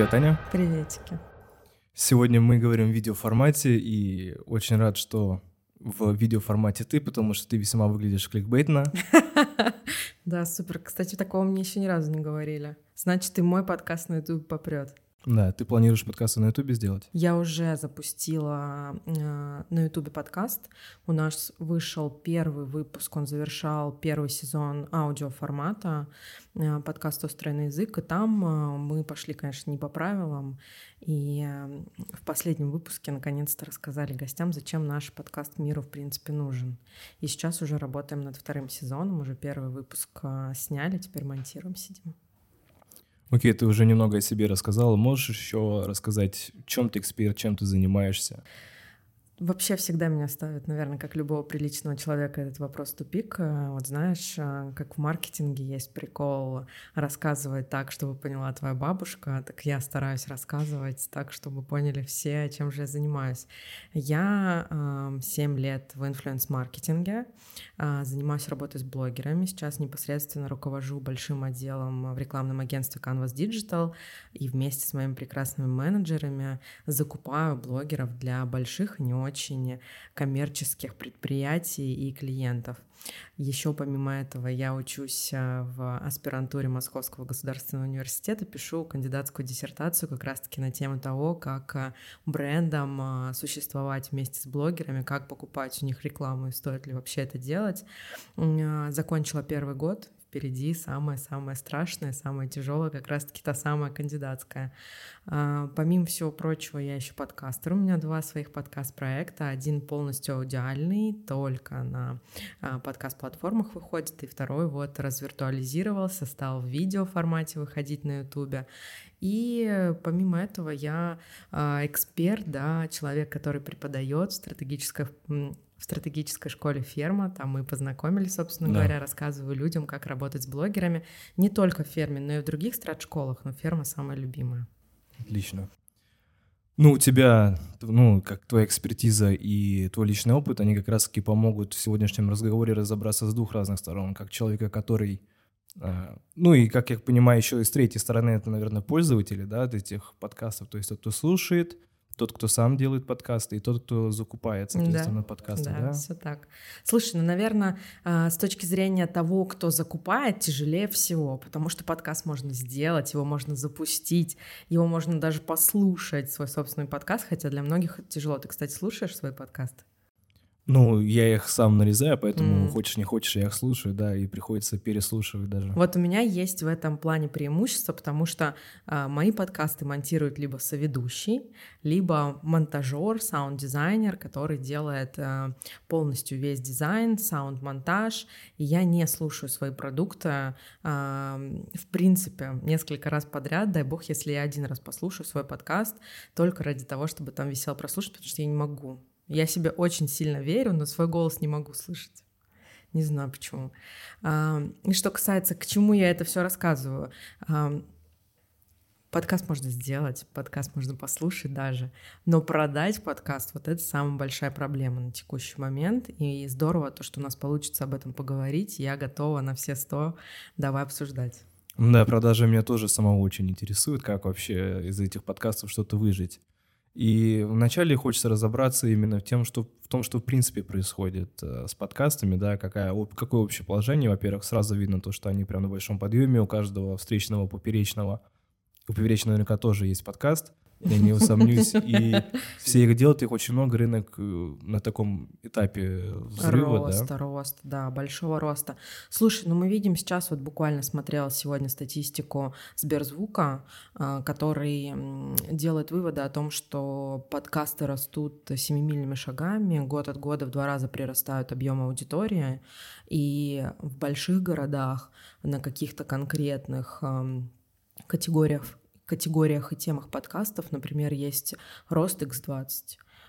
Привет, Аня. Приветики. Сегодня мы говорим в видеоформате, и очень рад, что в видеоформате ты, потому что ты весьма выглядишь кликбейтно. Да, супер. Кстати, такого мне еще ни разу не говорили. Значит, и мой подкаст на YouTube попрет. Да, ты планируешь подкасты на Ютубе сделать? Я уже запустила э, на Ютубе подкаст. У нас вышел первый выпуск, он завершал первый сезон аудиоформата э, подкаста «Устроенный язык», и там э, мы пошли, конечно, не по правилам, и э, в последнем выпуске наконец-то рассказали гостям, зачем наш подкаст миру, в принципе, нужен. И сейчас уже работаем над вторым сезоном, уже первый выпуск э, сняли, теперь монтируем, сидим. Окей, ты уже немного о себе рассказала. Можешь еще рассказать, чем ты эксперт, чем ты занимаешься? Вообще всегда меня ставят, наверное, как любого приличного человека этот вопрос тупик. Э, вот знаешь, э, как в маркетинге есть прикол рассказывать так, чтобы поняла твоя бабушка, так я стараюсь рассказывать так, чтобы поняли все, чем же я занимаюсь. Я э, 7 лет в инфлюенс-маркетинге, э, занимаюсь работой с блогерами, сейчас непосредственно руковожу большим отделом в рекламном агентстве Canvas Digital и вместе с моими прекрасными менеджерами закупаю блогеров для больших и не очень очень коммерческих предприятий и клиентов. Еще помимо этого я учусь э, в аспирантуре Московского государственного университета, пишу кандидатскую диссертацию как раз-таки на тему того, как э, брендам э, существовать вместе с блогерами, как покупать у них рекламу и стоит ли вообще это делать. Закончила первый год впереди самое-самое страшное, самое тяжелое, как раз-таки та самая кандидатская. А, помимо всего прочего, я еще подкастер. У меня два своих подкаст-проекта. Один полностью аудиальный, только на а, подкаст-платформах выходит, и второй вот развиртуализировался, стал в видео формате выходить на ютубе. И помимо этого я а, эксперт, да, человек, который преподает стратегическое в стратегической школе ферма, там мы познакомились, собственно да. говоря, рассказываю людям, как работать с блогерами, не только в ферме, но и в других страт-школах, но ферма самая любимая. Отлично. Ну, у тебя, ну, как твоя экспертиза и твой личный опыт, они как раз-таки помогут в сегодняшнем разговоре разобраться с двух разных сторон. Как человека, который, э, ну и, как я понимаю, еще и с третьей стороны, это, наверное, пользователи, да, этих подкастов, то есть тот, кто слушает, тот, кто сам делает подкасты, и тот, кто закупает, соответственно, да, подкасты. Да, да, все так. Слушай, ну, наверное, а, с точки зрения того, кто закупает, тяжелее всего, потому что подкаст можно сделать, его можно запустить, его можно даже послушать, свой собственный подкаст, хотя для многих это тяжело. Ты, кстати, слушаешь свои подкасты? Ну, я их сам нарезаю, поэтому mm. хочешь не хочешь, я их слушаю, да, и приходится переслушивать даже. Вот у меня есть в этом плане преимущество, потому что э, мои подкасты монтирует либо соведущий, либо монтажер, саунд-дизайнер, который делает э, полностью весь дизайн, саунд-монтаж, и я не слушаю свои продукты, э, в принципе, несколько раз подряд, дай бог, если я один раз послушаю свой подкаст, только ради того, чтобы там висел прослушать, потому что я не могу я себе очень сильно верю, но свой голос не могу слышать. Не знаю почему. И что касается, к чему я это все рассказываю. Подкаст можно сделать, подкаст можно послушать даже, но продать подкаст — вот это самая большая проблема на текущий момент. И здорово то, что у нас получится об этом поговорить. Я готова на все сто. Давай обсуждать. Да, продажи меня тоже самого очень интересуют, как вообще из этих подкастов что-то выжить. И вначале хочется разобраться именно в, тем, что, в том, что в принципе происходит э, с подкастами, да, какая, какое общее положение. Во-первых, сразу видно то, что они прям на большом подъеме, у каждого встречного, поперечного. У поперечного наверняка тоже есть подкаст я не усомнюсь. И все их делают, их очень много, рынок э, на таком этапе взрыва, роста, да? Рост, да, большого роста. Слушай, ну мы видим сейчас, вот буквально смотрела сегодня статистику Сберзвука, э, который делает выводы о том, что подкасты растут семимильными шагами, год от года в два раза прирастают объемы аудитории, и в больших городах на каких-то конкретных категориях категориях и темах подкастов, например, есть рост X20.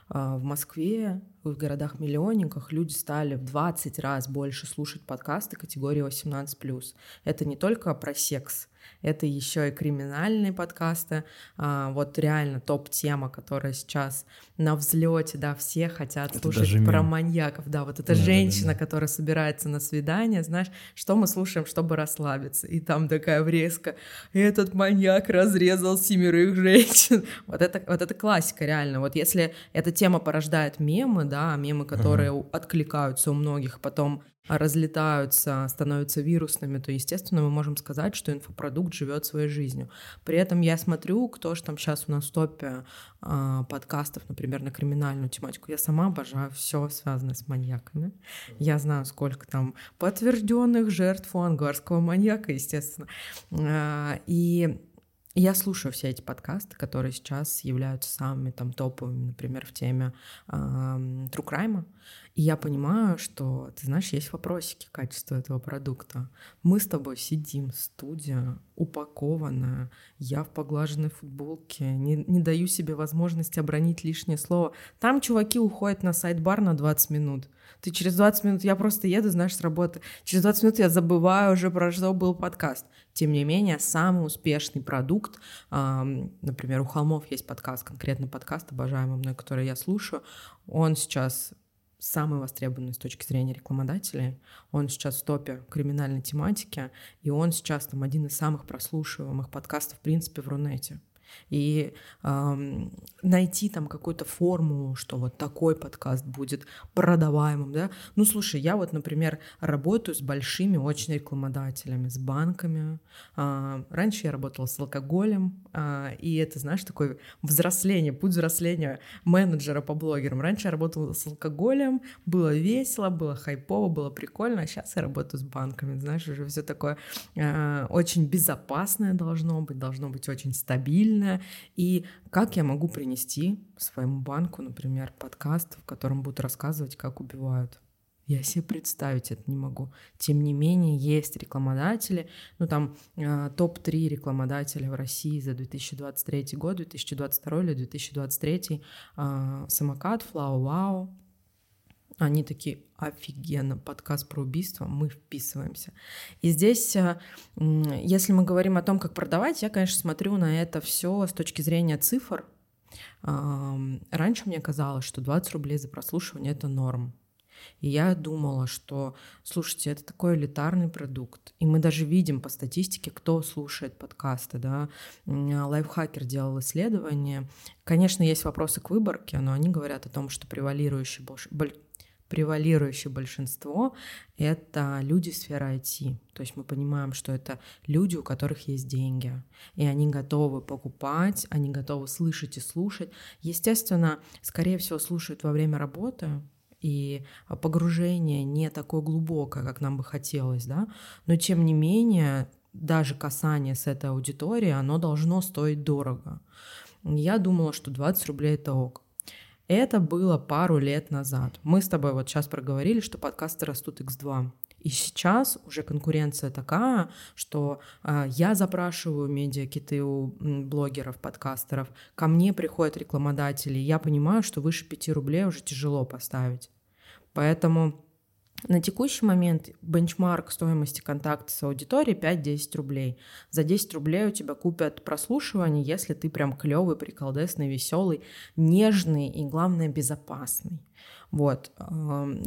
А, в Москве в городах-миллионниках люди стали в 20 раз больше слушать подкасты категории 18+. Это не только про секс, это еще и криминальные подкасты. А, вот реально топ-тема, которая сейчас на взлете, да, все хотят это слушать про маньяков. Да, вот эта да, женщина, да, да. которая собирается на свидание, знаешь, что мы слушаем, чтобы расслабиться. И там такая врезка. Этот маньяк разрезал семерых женщин. Вот это, вот это классика, реально. Вот если эта тема порождает мемы, да, мемы, которые uh-huh. откликаются у многих, потом разлетаются, становятся вирусными, то, естественно, мы можем сказать, что инфопродукт живет своей жизнью. При этом я смотрю, кто же там сейчас у нас в топе э, подкастов, например, на криминальную тематику. Я сама обожаю все связанное с маньяками. Я знаю, сколько там подтвержденных жертв у ангарского маньяка, естественно. Э, и я слушаю все эти подкасты, которые сейчас являются самыми там топовыми, например, в теме э, true crime. И я понимаю, что, ты знаешь, есть вопросики качества этого продукта. Мы с тобой сидим, студия упакованная, я в поглаженной футболке, не, не даю себе возможности обронить лишнее слово. Там чуваки уходят на сайт-бар на 20 минут. Ты через 20 минут, я просто еду, знаешь, с работы, через 20 минут я забываю уже про что был подкаст. Тем не менее, самый успешный продукт, например, у Холмов есть подкаст, конкретно подкаст, обожаемый мной, который я слушаю, он сейчас самый востребованный с точки зрения рекламодателей. Он сейчас в топе криминальной тематики, и он сейчас там один из самых прослушиваемых подкастов, в принципе, в Рунете и эм, найти там какую-то формулу, что вот такой подкаст будет продаваемым, да. Ну, слушай, я вот, например, работаю с большими очень рекламодателями, с банками. Э, раньше я работала с алкоголем, э, и это, знаешь, такое взросление, путь взросления менеджера по блогерам. Раньше я работала с алкоголем, было весело, было хайпово, было прикольно, а сейчас я работаю с банками, знаешь, уже все такое э, очень безопасное должно быть, должно быть очень стабильно, сильная, и как я могу принести своему банку, например, подкаст, в котором будут рассказывать, как убивают. Я себе представить это не могу. Тем не менее, есть рекламодатели, ну там э, топ-3 рекламодателя в России за 2023 год, 2022 или 2023, э, самокат, Флау Вау, они такие, офигенно, подкаст про убийство, мы вписываемся. И здесь, э, если мы говорим о том, как продавать, я, конечно, смотрю на это все с точки зрения цифр. Раньше мне казалось, что 20 рублей за прослушивание — это норм. И я думала, что, слушайте, это такой элитарный продукт. И мы даже видим по статистике, кто слушает подкасты. Да? Лайфхакер делал исследование. Конечно, есть вопросы к выборке, но они говорят о том, что превалирующий превалирующее большинство — это люди сферы IT. То есть мы понимаем, что это люди, у которых есть деньги, и они готовы покупать, они готовы слышать и слушать. Естественно, скорее всего, слушают во время работы, и погружение не такое глубокое, как нам бы хотелось, да, но тем не менее даже касание с этой аудиторией, оно должно стоить дорого. Я думала, что 20 рублей это ок. Это было пару лет назад. Мы с тобой вот сейчас проговорили, что подкасты растут x2. И сейчас уже конкуренция такая, что э, я запрашиваю медиакиты у блогеров, подкастеров, ко мне приходят рекламодатели, я понимаю, что выше 5 рублей уже тяжело поставить. Поэтому на текущий момент бенчмарк стоимости контакта с аудиторией 5-10 рублей. За 10 рублей у тебя купят прослушивание, если ты прям клевый, приколдесный, веселый, нежный и, главное, безопасный. Вот.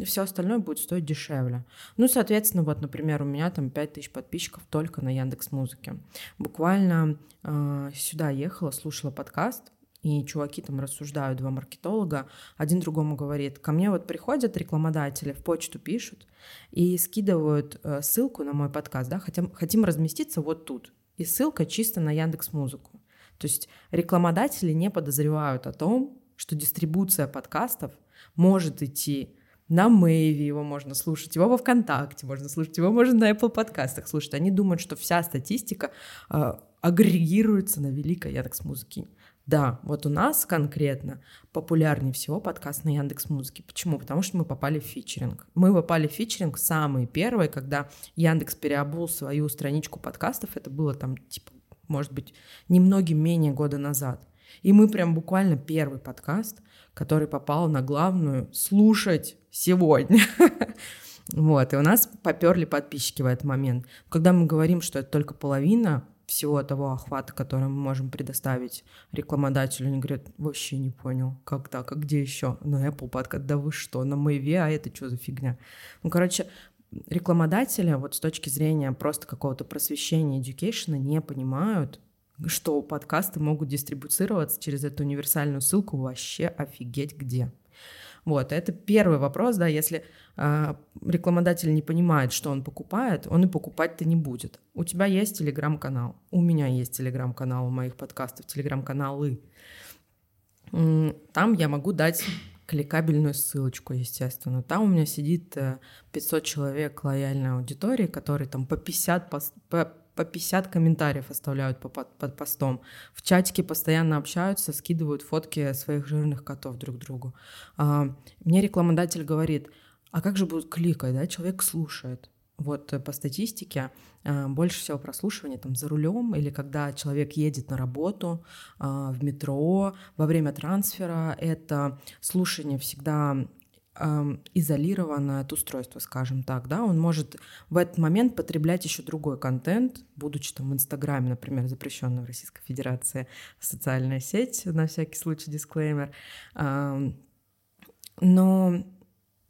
Все остальное будет стоить дешевле. Ну, соответственно, вот, например, у меня там 5000 подписчиков только на Яндекс Музыке. Буквально э, сюда ехала, слушала подкаст, и чуваки там рассуждают, два маркетолога, один другому говорит, ко мне вот приходят рекламодатели, в почту пишут и скидывают э, ссылку на мой подкаст, да, хотим, хотим разместиться вот тут. И ссылка чисто на Яндекс Музыку. То есть рекламодатели не подозревают о том, что дистрибуция подкастов может идти на Мэйве его можно слушать, его во ВКонтакте можно слушать, его можно на Apple подкастах слушать. Они думают, что вся статистика э, агрегируется на великой Яндекс Музыке. Да, вот у нас конкретно популярнее всего подкаст на Яндекс Музыке. Почему? Потому что мы попали в фичеринг. Мы попали в фичеринг самые первые, когда Яндекс переобул свою страничку подкастов. Это было там, типа, может быть, немногим менее года назад. И мы прям буквально первый подкаст, который попал на главную «Слушать сегодня». Вот, и у нас поперли подписчики в этот момент. Когда мы говорим, что это только половина всего того охвата, который мы можем предоставить рекламодателю, они говорят, вообще не понял, как так, а где еще? На Apple подкаст, да вы что, на Мэйве, а это что за фигня? Ну, короче, рекламодатели вот с точки зрения просто какого-то просвещения, education не понимают, что подкасты могут дистрибуцироваться через эту универсальную ссылку вообще офигеть где. Вот, это первый вопрос, да, если э, рекламодатель не понимает, что он покупает, он и покупать-то не будет. У тебя есть телеграм-канал, у меня есть телеграм-канал, у моих подкастов телеграм-каналы. Там я могу дать кликабельную ссылочку, естественно. Там у меня сидит 500 э, человек лояльной аудитории, которые там по 50, по, по, по 50 комментариев оставляют под, под, под постом. В чатике постоянно общаются, скидывают фотки своих жирных котов друг другу. А, мне рекламодатель говорит, а как же будут кликать, да, человек слушает. Вот э, по статистике э, больше всего прослушивания там за рулем или когда человек едет на работу, а, в метро, во время трансфера. Это слушание всегда изолированное от устройства, скажем так, да, он может в этот момент потреблять еще другой контент, будучи там в Инстаграме, например, запрещенная в Российской Федерации социальная сеть, на всякий случай дисклеймер. Но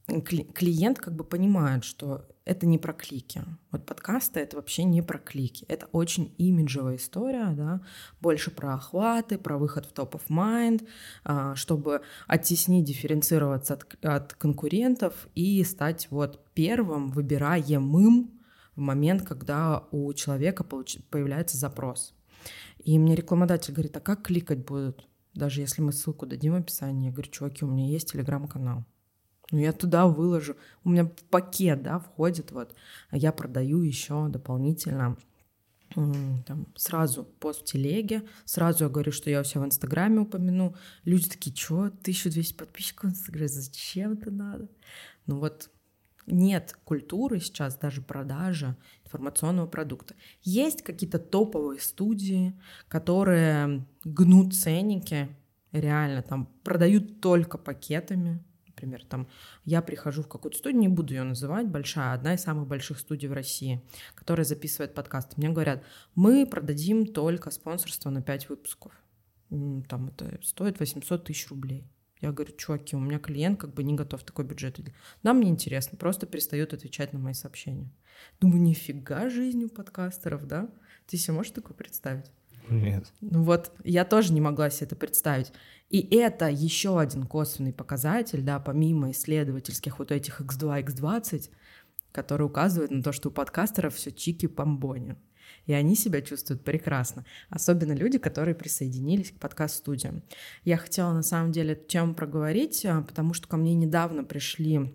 клиент как бы понимает, что это не про клики. Вот подкасты — это вообще не про клики. Это очень имиджевая история, да, больше про охваты, про выход в топ of mind, а, чтобы оттеснить, дифференцироваться от, от конкурентов и стать вот первым выбираемым в момент, когда у человека получ... появляется запрос. И мне рекламодатель говорит, а как кликать будут? Даже если мы ссылку дадим в описании, я говорю, чуваки, у меня есть телеграм-канал. Ну, я туда выложу. У меня пакет, да, входит вот. А я продаю еще дополнительно там, сразу пост в телеге, сразу я говорю, что я у себя в Инстаграме упомяну. Люди такие, что, 1200 подписчиков в Инстаграме, зачем это надо? Ну вот нет культуры сейчас даже продажи информационного продукта. Есть какие-то топовые студии, которые гнут ценники, реально там продают только пакетами, например, там я прихожу в какую-то студию, не буду ее называть, большая, одна из самых больших студий в России, которая записывает подкасты. Мне говорят, мы продадим только спонсорство на 5 выпусков. Там это стоит 800 тысяч рублей. Я говорю, чуваки, у меня клиент как бы не готов такой бюджет. Нам не интересно, просто перестают отвечать на мои сообщения. Думаю, нифига жизнь у подкастеров, да? Ты себе можешь такое представить? Нет. Ну вот, я тоже не могла себе это представить. И это еще один косвенный показатель, да, помимо исследовательских вот этих X2, X20, который указывает на то, что у подкастеров все чики-помбони. И они себя чувствуют прекрасно. Особенно люди, которые присоединились к подкаст-студиям. Я хотела на самом деле эту тему проговорить, а, потому что ко мне недавно пришли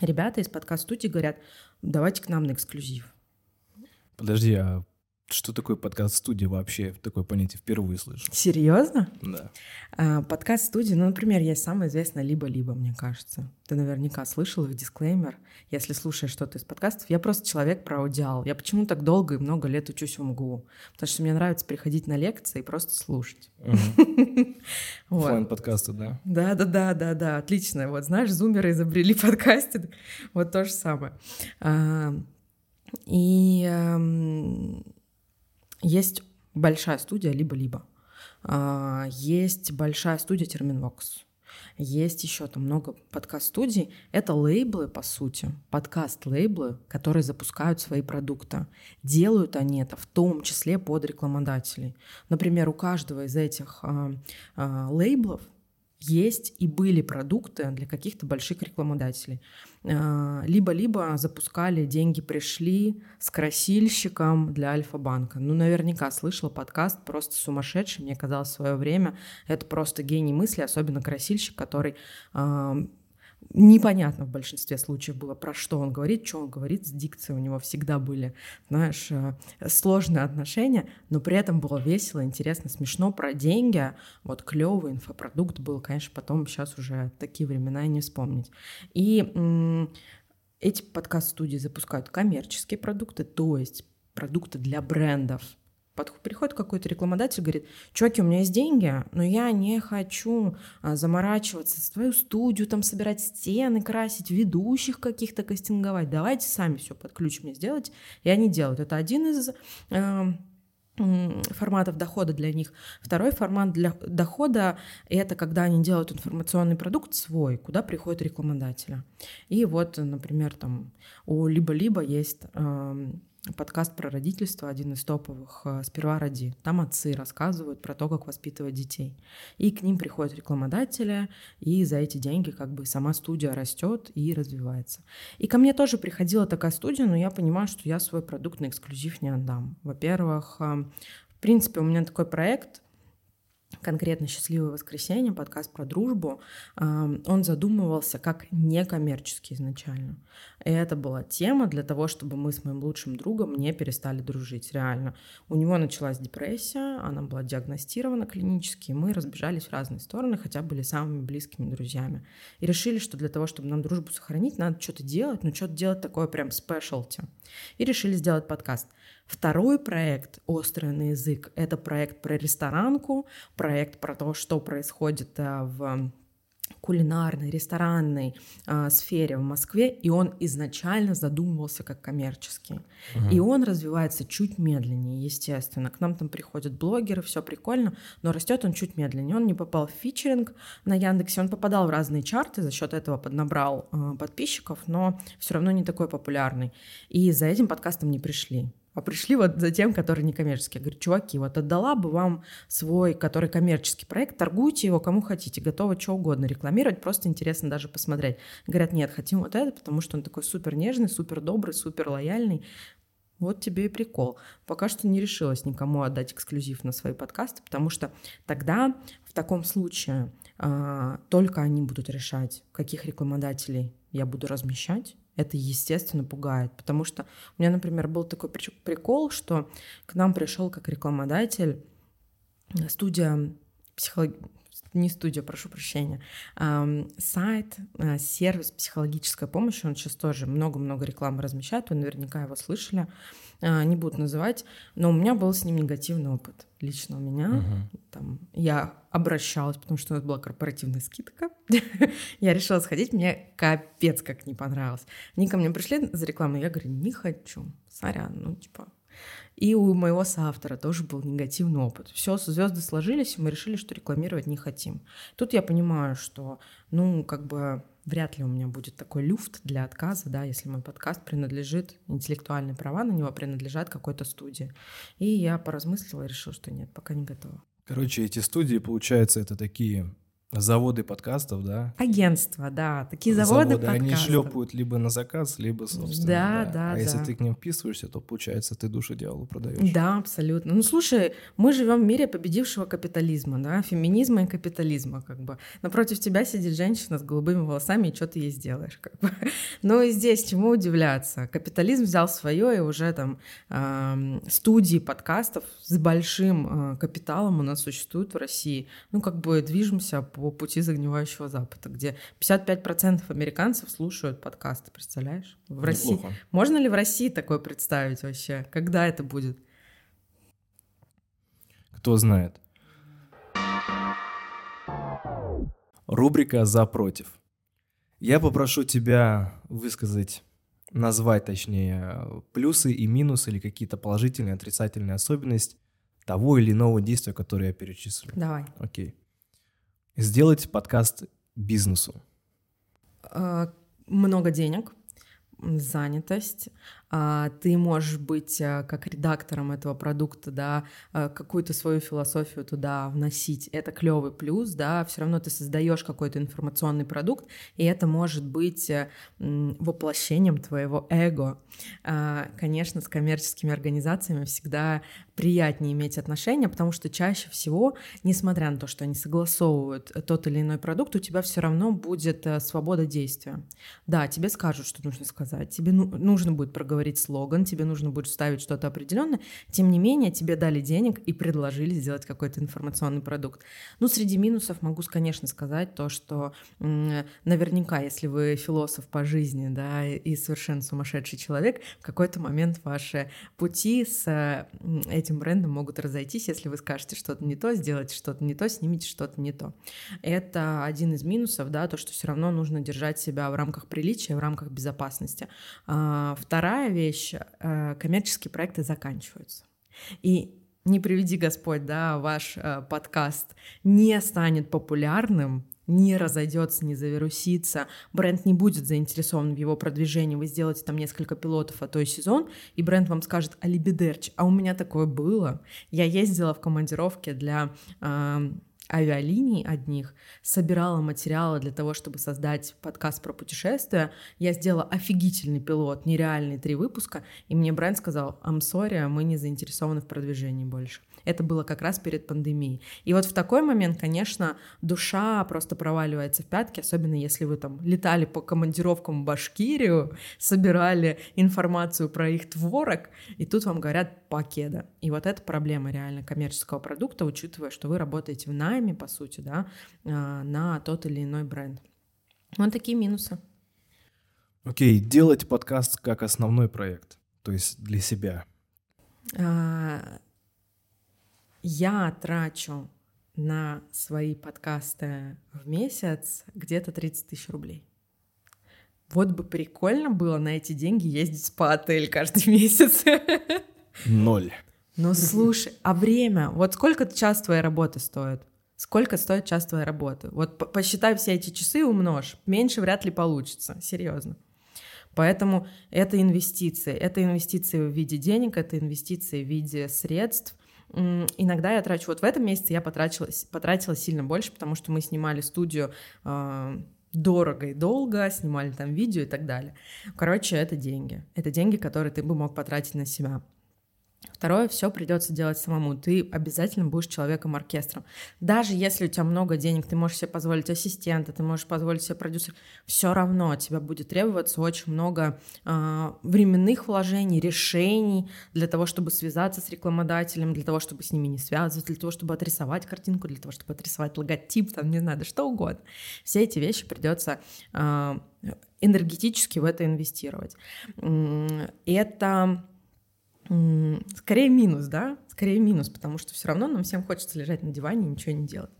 ребята из подкаст-студии, говорят, давайте к нам на эксклюзив. Подожди, а что такое подкаст-студия вообще? Такое понятие впервые слышу. Серьезно? Да. А, подкаст-студия, ну, например, есть самое известное «Либо-либо», мне кажется. Ты наверняка слышал их дисклеймер, если слушаешь что-то из подкастов. Я просто человек про аудиал. Я почему так долго и много лет учусь в МГУ? Потому что мне нравится приходить на лекции и просто слушать. Оффлайн подкасты, да? Да, да, да, да, да, отлично. Вот знаешь, зумеры изобрели подкасты, вот то же самое. А, и эм, есть большая студия Либо/Либо. А, есть большая студия Терменвокс. Есть еще там много подкаст-студий. Это лейблы, по сути, подкаст-лейблы, которые запускают свои продукты. Делают они это в том числе под рекламодателей. Например, у каждого из этих а, а, лейблов есть и были продукты для каких-то больших рекламодателей. А, либо-либо запускали «Деньги пришли» с красильщиком для Альфа-банка. Ну, наверняка слышала подкаст, просто сумасшедший, мне казалось, в свое время. Это просто гений мысли, особенно красильщик, который непонятно в большинстве случаев было, про что он говорит, что он говорит, с дикцией у него всегда были, знаешь, э, сложные отношения, но при этом было весело, интересно, смешно, про деньги, вот клевый инфопродукт был, конечно, потом сейчас уже такие времена и не вспомнить. И эти подкаст-студии запускают коммерческие продукты, то есть продукты для брендов, приходит какой-то рекламодатель, говорит, чуваки, у меня есть деньги, но я не хочу а, заморачиваться, свою студию там собирать стены, красить, ведущих каких-то кастинговать, давайте сами все под ключ мне сделать. И они делают. Это один из э, форматов дохода для них. Второй формат для дохода — это когда они делают информационный продукт свой, куда приходят рекламодатели. И вот, например, там у либо-либо есть подкаст про родительство, один из топовых, э, «Сперва роди». Там отцы рассказывают про то, как воспитывать детей. И к ним приходят рекламодатели, и за эти деньги как бы сама студия растет и развивается. И ко мне тоже приходила такая студия, но я понимаю, что я свой продукт на эксклюзив не отдам. Во-первых, э, в принципе, у меня такой проект — конкретно «Счастливое воскресенье», подкаст про дружбу, он задумывался как некоммерческий изначально. И это была тема для того, чтобы мы с моим лучшим другом не перестали дружить, реально. У него началась депрессия, она была диагностирована клинически, и мы разбежались в разные стороны, хотя были самыми близкими друзьями. И решили, что для того, чтобы нам дружбу сохранить, надо что-то делать, но что-то делать такое прям спешлти. И решили сделать подкаст – Второй проект «Острый на язык» — это проект про ресторанку, проект про то, что происходит э, в кулинарной, ресторанной э, сфере в Москве, и он изначально задумывался как коммерческий. Угу. И он развивается чуть медленнее, естественно. К нам там приходят блогеры, все прикольно, но растет он чуть медленнее. Он не попал в фичеринг на Яндексе, он попадал в разные чарты, за счет этого поднабрал э, подписчиков, но все равно не такой популярный. И за этим подкастом не пришли а пришли вот за тем, который не коммерческий. Я говорю, чуваки, вот отдала бы вам свой, который коммерческий проект, торгуйте его кому хотите, готовы что угодно рекламировать, просто интересно даже посмотреть. Говорят, нет, хотим вот это, потому что он такой супер нежный, супер добрый, супер лояльный. Вот тебе и прикол. Пока что не решилась никому отдать эксклюзив на свои подкасты, потому что тогда в таком случае а, только они будут решать, каких рекламодателей я буду размещать, это, естественно, пугает, потому что у меня, например, был такой прикол, что к нам пришел как рекламодатель э, студия психолог... не студия, прошу прощения, сайт, э, сервис психологической помощи, он сейчас тоже много-много рекламы размещает, вы наверняка его слышали, не буду называть, но у меня был с ним негативный опыт лично у меня. Угу. Там, я обращалась, потому что у нас была корпоративная скидка. я решила сходить, мне капец как не понравилось. Они ко мне пришли за рекламу, я говорю, не хочу, сорян, ну типа. И у моего соавтора тоже был негативный опыт. Все, звезды сложились, и мы решили, что рекламировать не хотим. Тут я понимаю, что, ну, как бы вряд ли у меня будет такой люфт для отказа, да, если мой подкаст принадлежит, интеллектуальные права на него принадлежат какой-то студии. И я поразмыслила и решила, что нет, пока не готова. Короче, эти студии, получается, это такие Заводы подкастов, да? Агентства, да. Такие заводы, заводы подкастов. Они шлепают либо на заказ, либо собственно. Да, да, да. А да. если ты к ним вписываешься, то получается ты душу дьяволу продаешь. Да, абсолютно. Ну слушай, мы живем в мире победившего капитализма, да, феминизма и капитализма, как бы. Напротив тебя сидит женщина с голубыми волосами, и что ты ей сделаешь, как бы. Ну и здесь чему удивляться? Капитализм взял свое, и уже там э, студии подкастов с большим э, капиталом у нас существуют в России. Ну как бы движемся по по пути загнивающего Запада, где 55% американцев слушают подкасты, представляешь? В России. Можно ли в России такое представить вообще? Когда это будет? Кто знает. Рубрика «За против». Я попрошу тебя высказать, назвать точнее, плюсы и минусы или какие-то положительные, отрицательные особенности того или иного действия, которое я перечислю. Давай. Окей. Сделать подкаст бизнесу. А, много денег, занятость, ты можешь быть а, как редактором этого продукта, да, а, какую-то свою философию туда вносить. Это клевый плюс, да, все равно ты создаешь какой-то информационный продукт, и это может быть э, воплощением твоего эго. Конечно, с коммерческими организациями всегда приятнее иметь отношения, потому что чаще всего, несмотря на то, что они согласовывают тот или иной продукт, у тебя все равно будет э, свобода действия. Да, тебе скажут, что нужно сказать, тебе ну, нужно будет проговорить говорить слоган, тебе нужно будет ставить что-то определенное. Тем не менее, тебе дали денег и предложили сделать какой-то информационный продукт. Ну, среди минусов могу, конечно, сказать то, что наверняка, если вы философ по жизни, да, и совершенно сумасшедший человек, в какой-то момент ваши пути с этим брендом могут разойтись, если вы скажете что-то не то, сделаете что-то не то, снимите что-то не то. Это один из минусов, да, то, что все равно нужно держать себя в рамках приличия, в рамках безопасности. А, вторая вещь, э, коммерческие проекты заканчиваются. И не приведи Господь, да, ваш э, подкаст не станет популярным, не разойдется, не завирусится, бренд не будет заинтересован в его продвижении, вы сделаете там несколько пилотов, а то и сезон, и бренд вам скажет «Алибидерч», а у меня такое было. Я ездила в командировке для э, авиалиний одних, собирала материалы для того, чтобы создать подкаст про путешествия. Я сделала офигительный пилот, нереальный три выпуска, и мне бренд сказал, I'm sorry, мы не заинтересованы в продвижении больше. Это было как раз перед пандемией. И вот в такой момент, конечно, душа просто проваливается в пятки, особенно если вы там летали по командировкам в Башкирию, собирали информацию про их творог, и тут вам говорят покеда. И вот это проблема реально коммерческого продукта, учитывая, что вы работаете в найме, по сути, да, а, на тот или иной бренд. Вот такие минусы. Окей, okay, делать подкаст как основной проект, то есть для себя. А, я трачу на свои подкасты в месяц где-то 30 тысяч рублей. Вот бы прикольно было на эти деньги ездить в спа-отель каждый месяц. Ноль. Ну слушай, а время? Вот сколько час твоей работы стоит? Сколько стоит час твоей работы? Вот посчитай все эти часы и умножь. Меньше вряд ли получится, серьезно. Поэтому это инвестиции. Это инвестиции в виде денег, это инвестиции в виде средств, Иногда я трачу, вот в этом месяце я потратила, потратила сильно больше, потому что мы снимали студию э, дорого и долго, снимали там видео и так далее. Короче, это деньги. Это деньги, которые ты бы мог потратить на себя. Второе, все придется делать самому. Ты обязательно будешь человеком-оркестром. Даже если у тебя много денег, ты можешь себе позволить ассистента, ты можешь позволить себе продюсера, все равно от тебя будет требоваться очень много э, временных вложений, решений для того, чтобы связаться с рекламодателем, для того, чтобы с ними не связываться, для того, чтобы отрисовать картинку, для того, чтобы отрисовать логотип, там, не знаю, да что угодно. Все эти вещи придется э, энергетически в это инвестировать. Это скорее минус, да, скорее минус, потому что все равно нам всем хочется лежать на диване и ничего не делать.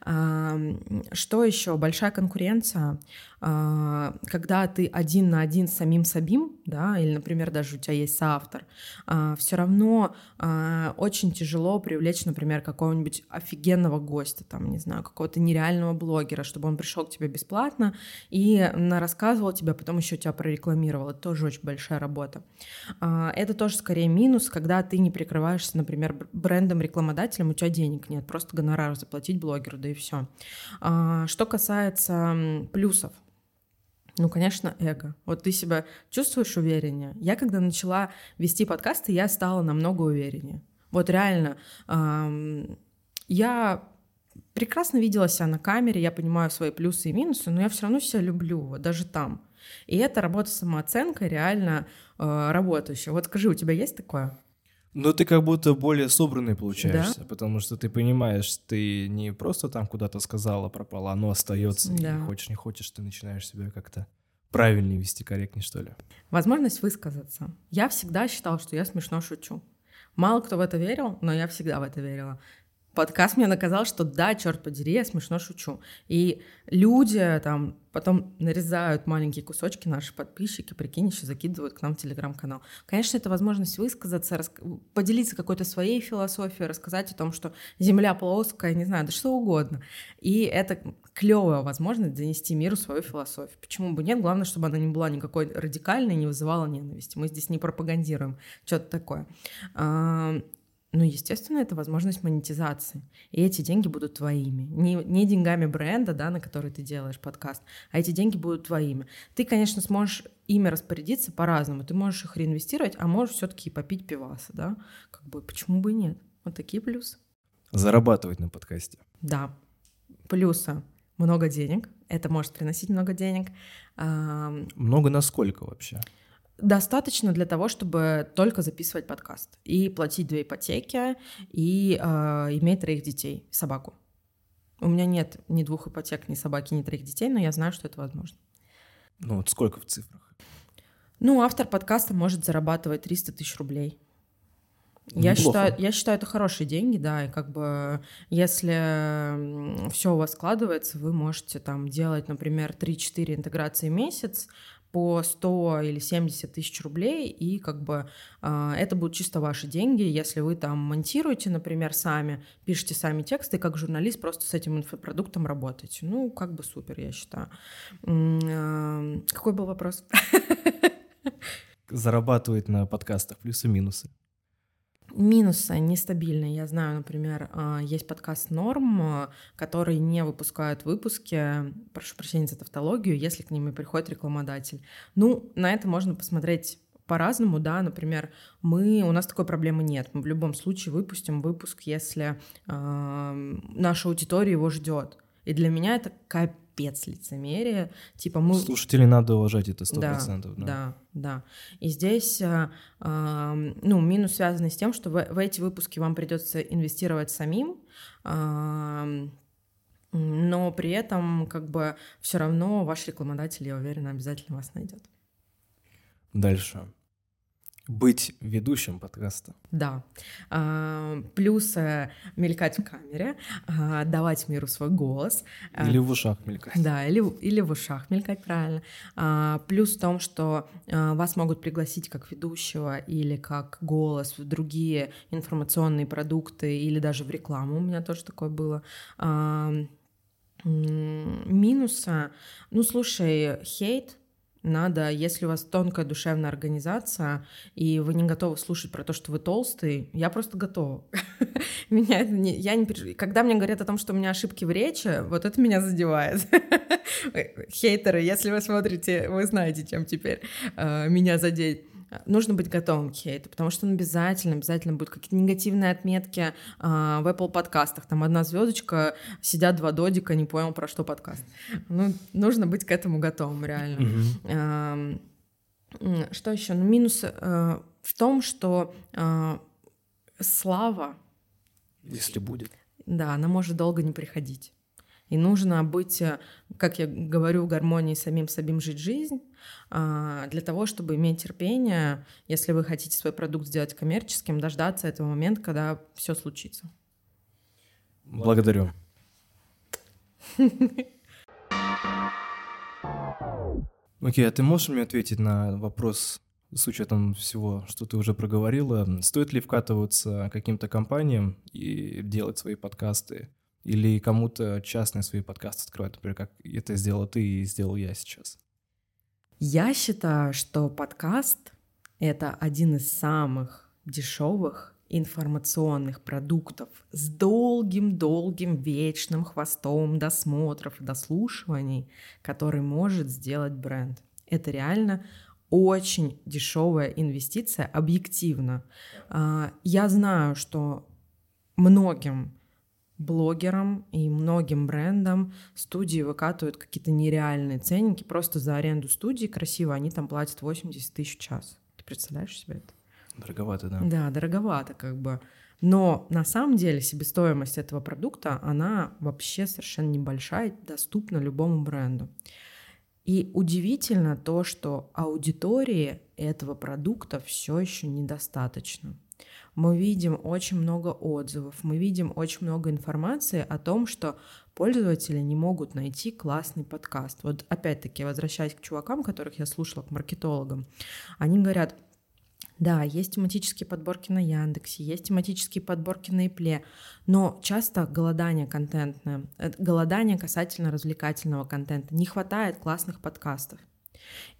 Что еще? Большая конкуренция. А, когда ты один на один с самим собим, да, или, например, даже у тебя есть соавтор, а, все равно а, очень тяжело привлечь, например, какого-нибудь офигенного гостя, там, не знаю, какого-то нереального блогера, чтобы он пришел к тебе бесплатно и рассказывал тебе, потом еще тебя прорекламировал. Это тоже очень большая работа. Это тоже скорее минус, когда ты не прикрываешься, например, брендом-рекламодателем, у тебя денег нет, просто гонорар заплатить блогеру блогеру, да и все. А, что касается плюсов, ну, конечно, эго. Вот ты себя чувствуешь увереннее. Я, когда начала вести подкасты, я стала намного увереннее. Вот реально, эм, я прекрасно видела себя на камере, я понимаю свои плюсы и минусы, но я все равно себя люблю, вот даже там. И эта работа самооценкой реально э, работающая. Вот скажи, у тебя есть такое? Но ты как будто более собранный получаешься, да? потому что ты понимаешь, ты не просто там куда-то сказала, пропала, оно остается. Да. И хочешь не хочешь, ты начинаешь себя как-то правильнее вести, корректнее, что ли. Возможность высказаться. Я всегда считала, что я смешно шучу. Мало кто в это верил, но я всегда в это верила подкаст мне наказал, что да, черт подери, я смешно шучу. И люди там потом нарезают маленькие кусочки, наши подписчики, прикинь, еще закидывают к нам в телеграм-канал. Конечно, это возможность высказаться, рас... поделиться какой-то своей философией, рассказать о том, что Земля плоская, не знаю, да что угодно. И это клевая возможность донести миру свою философию. Почему бы нет? Главное, чтобы она не была никакой радикальной, не вызывала ненависти. Мы здесь не пропагандируем что-то такое. Ну, естественно, это возможность монетизации. И эти деньги будут твоими. Не, не деньгами бренда, да, на который ты делаешь подкаст, а эти деньги будут твоими. Ты, конечно, сможешь ими распорядиться по-разному. Ты можешь их реинвестировать, а можешь все-таки попить пиваса, да. Как бы, почему бы и нет? Вот такие плюсы. Зарабатывать на подкасте. Да. Плюсы. Много денег. Это может приносить много денег. Много на сколько вообще? Достаточно для того, чтобы только записывать подкаст и платить две ипотеки и э, иметь троих детей, собаку. У меня нет ни двух ипотек, ни собаки, ни троих детей, но я знаю, что это возможно. Ну вот сколько в цифрах? Ну, автор подкаста может зарабатывать 300 тысяч рублей. Я считаю, я считаю, это хорошие деньги, да, и как бы если все у вас складывается, вы можете там делать, например, 3-4 интеграции в месяц по 100 или 70 тысяч рублей, и как бы э, это будут чисто ваши деньги, если вы там монтируете, например, сами, пишете сами тексты, как журналист просто с этим инфопродуктом работаете. Ну, как бы супер, я считаю. Э, какой был вопрос? Зарабатывать на подкастах плюсы-минусы. Минусы нестабильные. Я знаю, например, а, есть подкаст «Норм», который не выпускают выпуски, прошу прощения за тавтологию, если к ним и приходит рекламодатель. Ну, на это можно посмотреть по-разному, да, например, мы, у нас такой проблемы нет, мы в любом случае выпустим выпуск, если э, наша аудитория его ждет. И для меня это капец лицемерие. Типа мы... Слушателей надо уважать, это сто процентов. Да, да, да. И здесь, э, э, ну, минус связанный с тем, что в, в эти выпуски вам придется инвестировать самим, э, но при этом как бы все равно ваш рекламодатель, я уверена, обязательно вас найдет. Дальше. Быть ведущим подкаста. Да. А, плюс мелькать в камере, а, давать миру свой голос. А, или в ушах мелькать. Да, или, или в ушах мелькать, правильно. Плюс в том, что вас могут пригласить как ведущего или как голос в другие информационные продукты или даже в рекламу. У меня тоже такое было. Минуса, ну слушай, хейт надо, если у вас тонкая душевная организация, и вы не готовы слушать про то, что вы толстый, я просто готова. меня это не, я не, когда мне говорят о том, что у меня ошибки в речи, вот это меня задевает. Хейтеры, если вы смотрите, вы знаете, чем теперь э, меня задеть нужно быть готовым к хейту, потому что он обязательно, обязательно будут какие-то негативные отметки а, в Apple подкастах. Там одна звездочка, сидят два додика, не понял, про что подкаст. Ну, нужно быть к этому готовым, реально. А, что еще? Ну, минус а, в том, что а, слава... Если будет. Да, она может долго не приходить. И нужно быть, э, как я говорю, в гармонии с самим собой жить жизнь, а, для того, чтобы иметь терпение, если вы хотите свой продукт сделать коммерческим, дождаться этого момента, когда все случится. Благодарю. Окей, а ты можешь мне ответить на вопрос с учетом всего, что ты уже проговорила? Стоит ли вкатываться каким-то компаниям и делать свои подкасты? Или кому-то частные свои подкасты открывать, например, как это сделал ты и сделал я сейчас? Я считаю, что подкаст — это один из самых дешевых информационных продуктов с долгим-долгим вечным хвостом досмотров и дослушиваний, который может сделать бренд. Это реально очень дешевая инвестиция, объективно. А, я знаю, что многим блогерам и многим брендам студии выкатывают какие-то нереальные ценники просто за аренду студии красиво, они там платят 80 тысяч в час. Ты представляешь себе это? Дороговато, да. Да, дороговато как бы. Но на самом деле себестоимость этого продукта, она вообще совершенно небольшая, доступна любому бренду. И удивительно то, что аудитории этого продукта все еще недостаточно мы видим очень много отзывов, мы видим очень много информации о том, что пользователи не могут найти классный подкаст. Вот опять-таки, возвращаясь к чувакам, которых я слушала, к маркетологам, они говорят, да, есть тематические подборки на Яндексе, есть тематические подборки на Ипле, но часто голодание контентное, э, голодание касательно развлекательного контента, не хватает классных подкастов.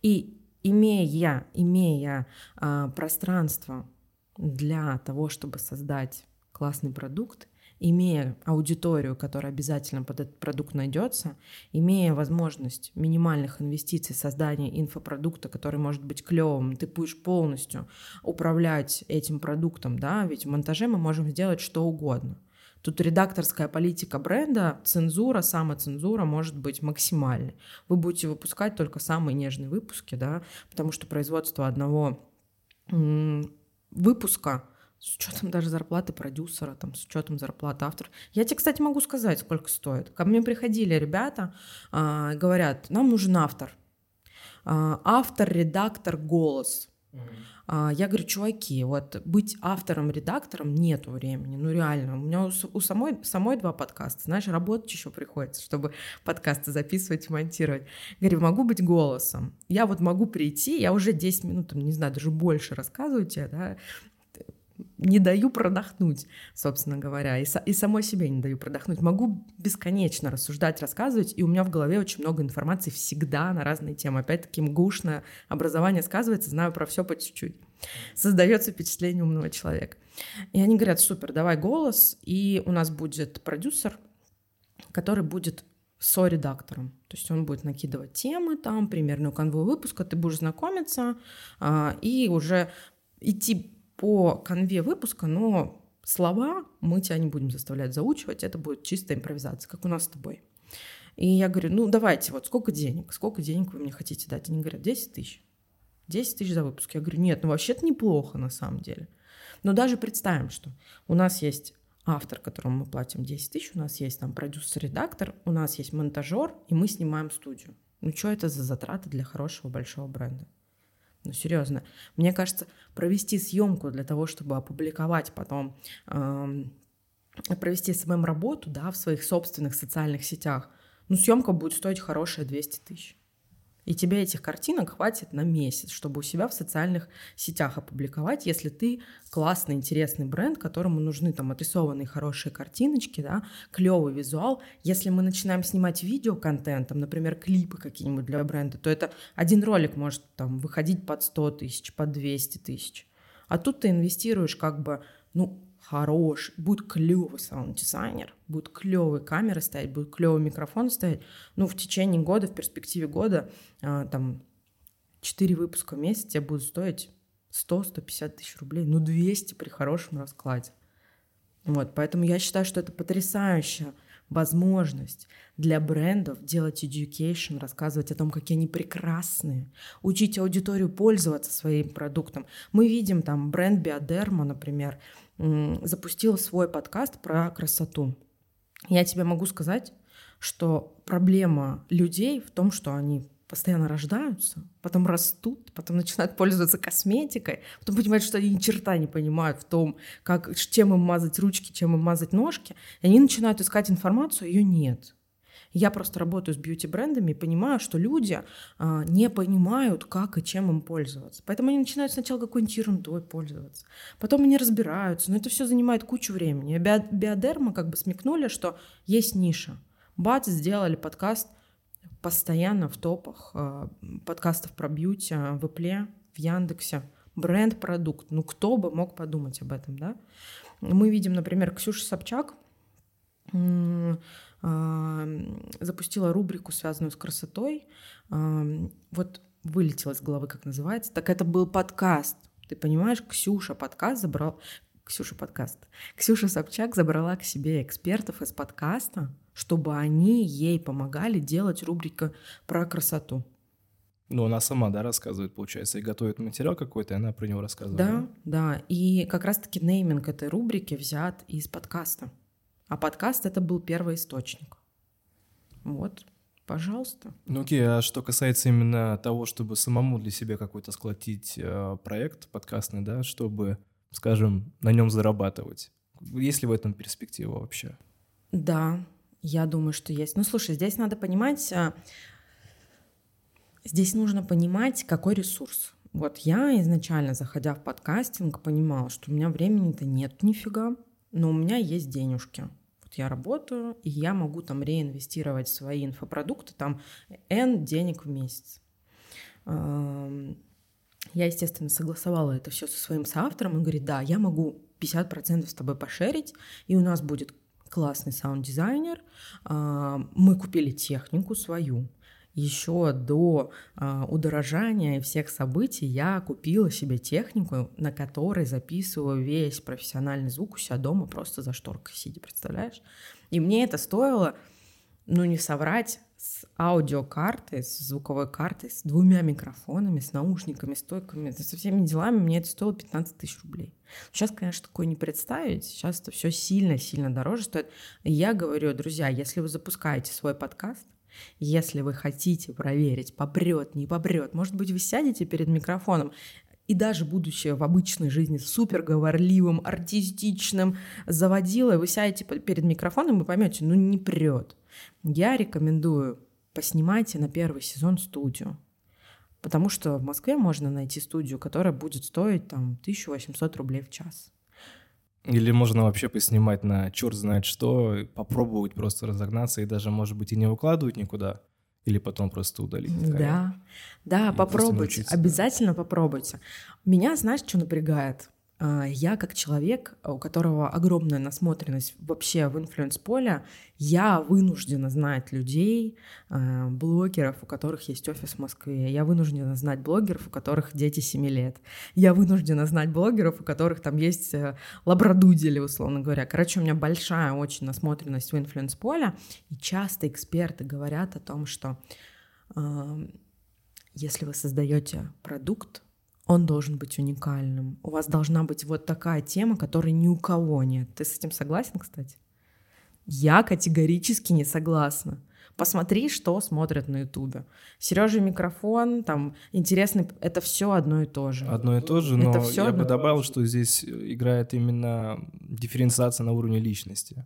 И имея, имея а, пространство для того, чтобы создать классный продукт, имея аудиторию, которая обязательно под этот продукт найдется, имея возможность минимальных инвестиций создания инфопродукта, который может быть клевым, ты будешь полностью управлять этим продуктом, да, ведь в монтаже мы можем сделать что угодно. Тут редакторская политика бренда, цензура, самоцензура может быть максимальной. Вы будете выпускать только самые нежные выпуски, да, потому что производство одного выпуска с учетом даже зарплаты продюсера, там, с учетом зарплаты автора. Я тебе, кстати, могу сказать, сколько стоит. Ко мне приходили ребята, э, говорят, нам нужен автор. Э, автор, редактор, голос. Mm-hmm. Я говорю, чуваки, вот быть автором, редактором нету времени, ну реально. У меня у, у самой, самой два подкаста, знаешь, работать еще приходится, чтобы подкасты записывать и монтировать. Говорю, могу быть голосом. Я вот могу прийти, я уже 10 минут, там, не знаю, даже больше рассказываю тебе, да, не даю продохнуть, собственно говоря, и, и самой себе не даю продохнуть. Могу бесконечно рассуждать, рассказывать, и у меня в голове очень много информации всегда на разные темы. Опять-таки МГУшное образование сказывается, знаю про все по чуть-чуть. Создается впечатление умного человека. И они говорят, супер, давай голос, и у нас будет продюсер, который будет со-редактором. То есть он будет накидывать темы, там, примерную канву выпуска, ты будешь знакомиться а, и уже идти по конве выпуска, но слова мы тебя не будем заставлять заучивать, это будет чистая импровизация, как у нас с тобой. И я говорю, ну давайте, вот сколько денег, сколько денег вы мне хотите дать? Они говорят, 10 тысяч. 10 тысяч за выпуск. Я говорю, нет, ну вообще-то неплохо на самом деле. Но даже представим, что у нас есть автор, которому мы платим 10 тысяч, у нас есть там продюсер-редактор, у нас есть монтажер, и мы снимаем студию. Ну что это за затраты для хорошего большого бренда? Ну, серьезно. Мне кажется, провести съемку для того, чтобы опубликовать потом, эм, провести СММ работу, да, в своих собственных социальных сетях, ну, съемка будет стоить хорошие 200 тысяч. И тебе этих картинок хватит на месяц, чтобы у себя в социальных сетях опубликовать, если ты классный, интересный бренд, которому нужны там отрисованные хорошие картиночки, да, клевый визуал. Если мы начинаем снимать видеоконтент, там, например, клипы какие-нибудь для бренда, то это один ролик может там выходить под 100 тысяч, под 200 тысяч. А тут ты инвестируешь как бы, ну, хорош, будет клевый саунд-дизайнер, будет клевые камеры стоять, будет клевый микрофон стоять. Ну, в течение года, в перспективе года, а, там, 4 выпуска в месяц тебе будут стоить 100-150 тысяч рублей, ну, 200 при хорошем раскладе. Вот, поэтому я считаю, что это потрясающая возможность для брендов делать education, рассказывать о том, какие они прекрасные, учить аудиторию пользоваться своим продуктом. Мы видим там бренд Биодерма, например, запустила свой подкаст про красоту. Я тебе могу сказать, что проблема людей в том, что они постоянно рождаются, потом растут, потом начинают пользоваться косметикой, потом понимают, что они ни черта не понимают в том, как, чем им мазать ручки, чем им мазать ножки, и они начинают искать информацию, ее нет. Я просто работаю с бьюти-брендами и понимаю, что люди а, не понимают, как и чем им пользоваться. Поэтому они начинают сначала какой-нибудь ерундой пользоваться. Потом они разбираются, но это все занимает кучу времени. Био- биодерма как бы смекнули, что есть ниша. Бац, сделали подкаст постоянно в топах э, подкастов про бьюти в Apple, в Яндексе. Бренд-продукт. Ну, кто бы мог подумать об этом, да? Мы видим, например, Ксюша Собчак, запустила рубрику, связанную с красотой. Вот вылетело из головы, как называется. Так это был подкаст. Ты понимаешь, Ксюша подкаст забрал... Ксюша подкаст. Ксюша Собчак забрала к себе экспертов из подкаста, чтобы они ей помогали делать рубрику про красоту. Ну, она сама, да, рассказывает, получается, и готовит материал какой-то, и она про него рассказывает. Да, да. И как раз-таки нейминг этой рубрики взят из подкаста. А подкаст это был первый источник. Вот, пожалуйста. Ну окей, а что касается именно того, чтобы самому для себя какой-то сколотить э, проект подкастный, да, чтобы, скажем, на нем зарабатывать. Есть ли в этом перспектива вообще? Да, я думаю, что есть. Ну слушай, здесь надо понимать, э, здесь нужно понимать, какой ресурс. Вот я изначально, заходя в подкастинг, понимала, что у меня времени-то нет нифига, но у меня есть денежки вот я работаю, и я могу там реинвестировать свои инфопродукты, там N денег в месяц. Я, естественно, согласовала это все со своим соавтором. Он говорит, да, я могу 50% с тобой пошерить, и у нас будет классный саунд-дизайнер. Мы купили технику свою. еще до э, удорожания и всех событий я купила себе технику, на которой записываю весь профессиональный звук у себя дома просто за шторкой сидя, представляешь? И мне это стоило, ну не соврать, с аудиокартой, с звуковой картой, с двумя микрофонами, с наушниками, стойками, со всеми делами мне это стоило 15 тысяч рублей. Сейчас, конечно, такое не представить, сейчас это все сильно-сильно дороже стоит. Я говорю, друзья, если вы запускаете свой подкаст, если вы хотите проверить, попрет, не попрет, может быть, вы сядете перед микрофоном и даже будучи в обычной жизни супер говорливым, артистичным, заводилой, вы сядете перед микрофоном и поймете, ну не прет. Я рекомендую поснимайте на первый сезон студию. Потому что в Москве можно найти студию, которая будет стоить там 1800 рублей в час. Или можно вообще поснимать на черт знает что, попробовать просто разогнаться и даже, может быть, и не выкладывать никуда. Или потом просто удалить. Да, да, попробуйте, обязательно попробуйте. Меня, знаешь, что напрягает? А, я как человек, у которого огромная насмотренность вообще в инфлюенс-поле, я вынуждена знать людей, а, блогеров, у которых есть офис в Москве. Я вынуждена знать блогеров, у которых дети 7 лет. Я вынуждена знать блогеров, у которых там есть э, лабрадудели, условно говоря. Короче, у меня большая очень насмотренность в инфлюенс-поле, и часто эксперты говорят о том, что если вы создаете продукт, он должен быть уникальным. У вас должна быть вот такая тема, которой ни у кого нет. Ты с этим согласен, кстати? Я категорически не согласна. Посмотри, что смотрят на Ютубе. Сережа микрофон, там интересный, это все одно и то же. Одно и то же, но это я бы добавил, что здесь играет именно дифференциация на уровне личности.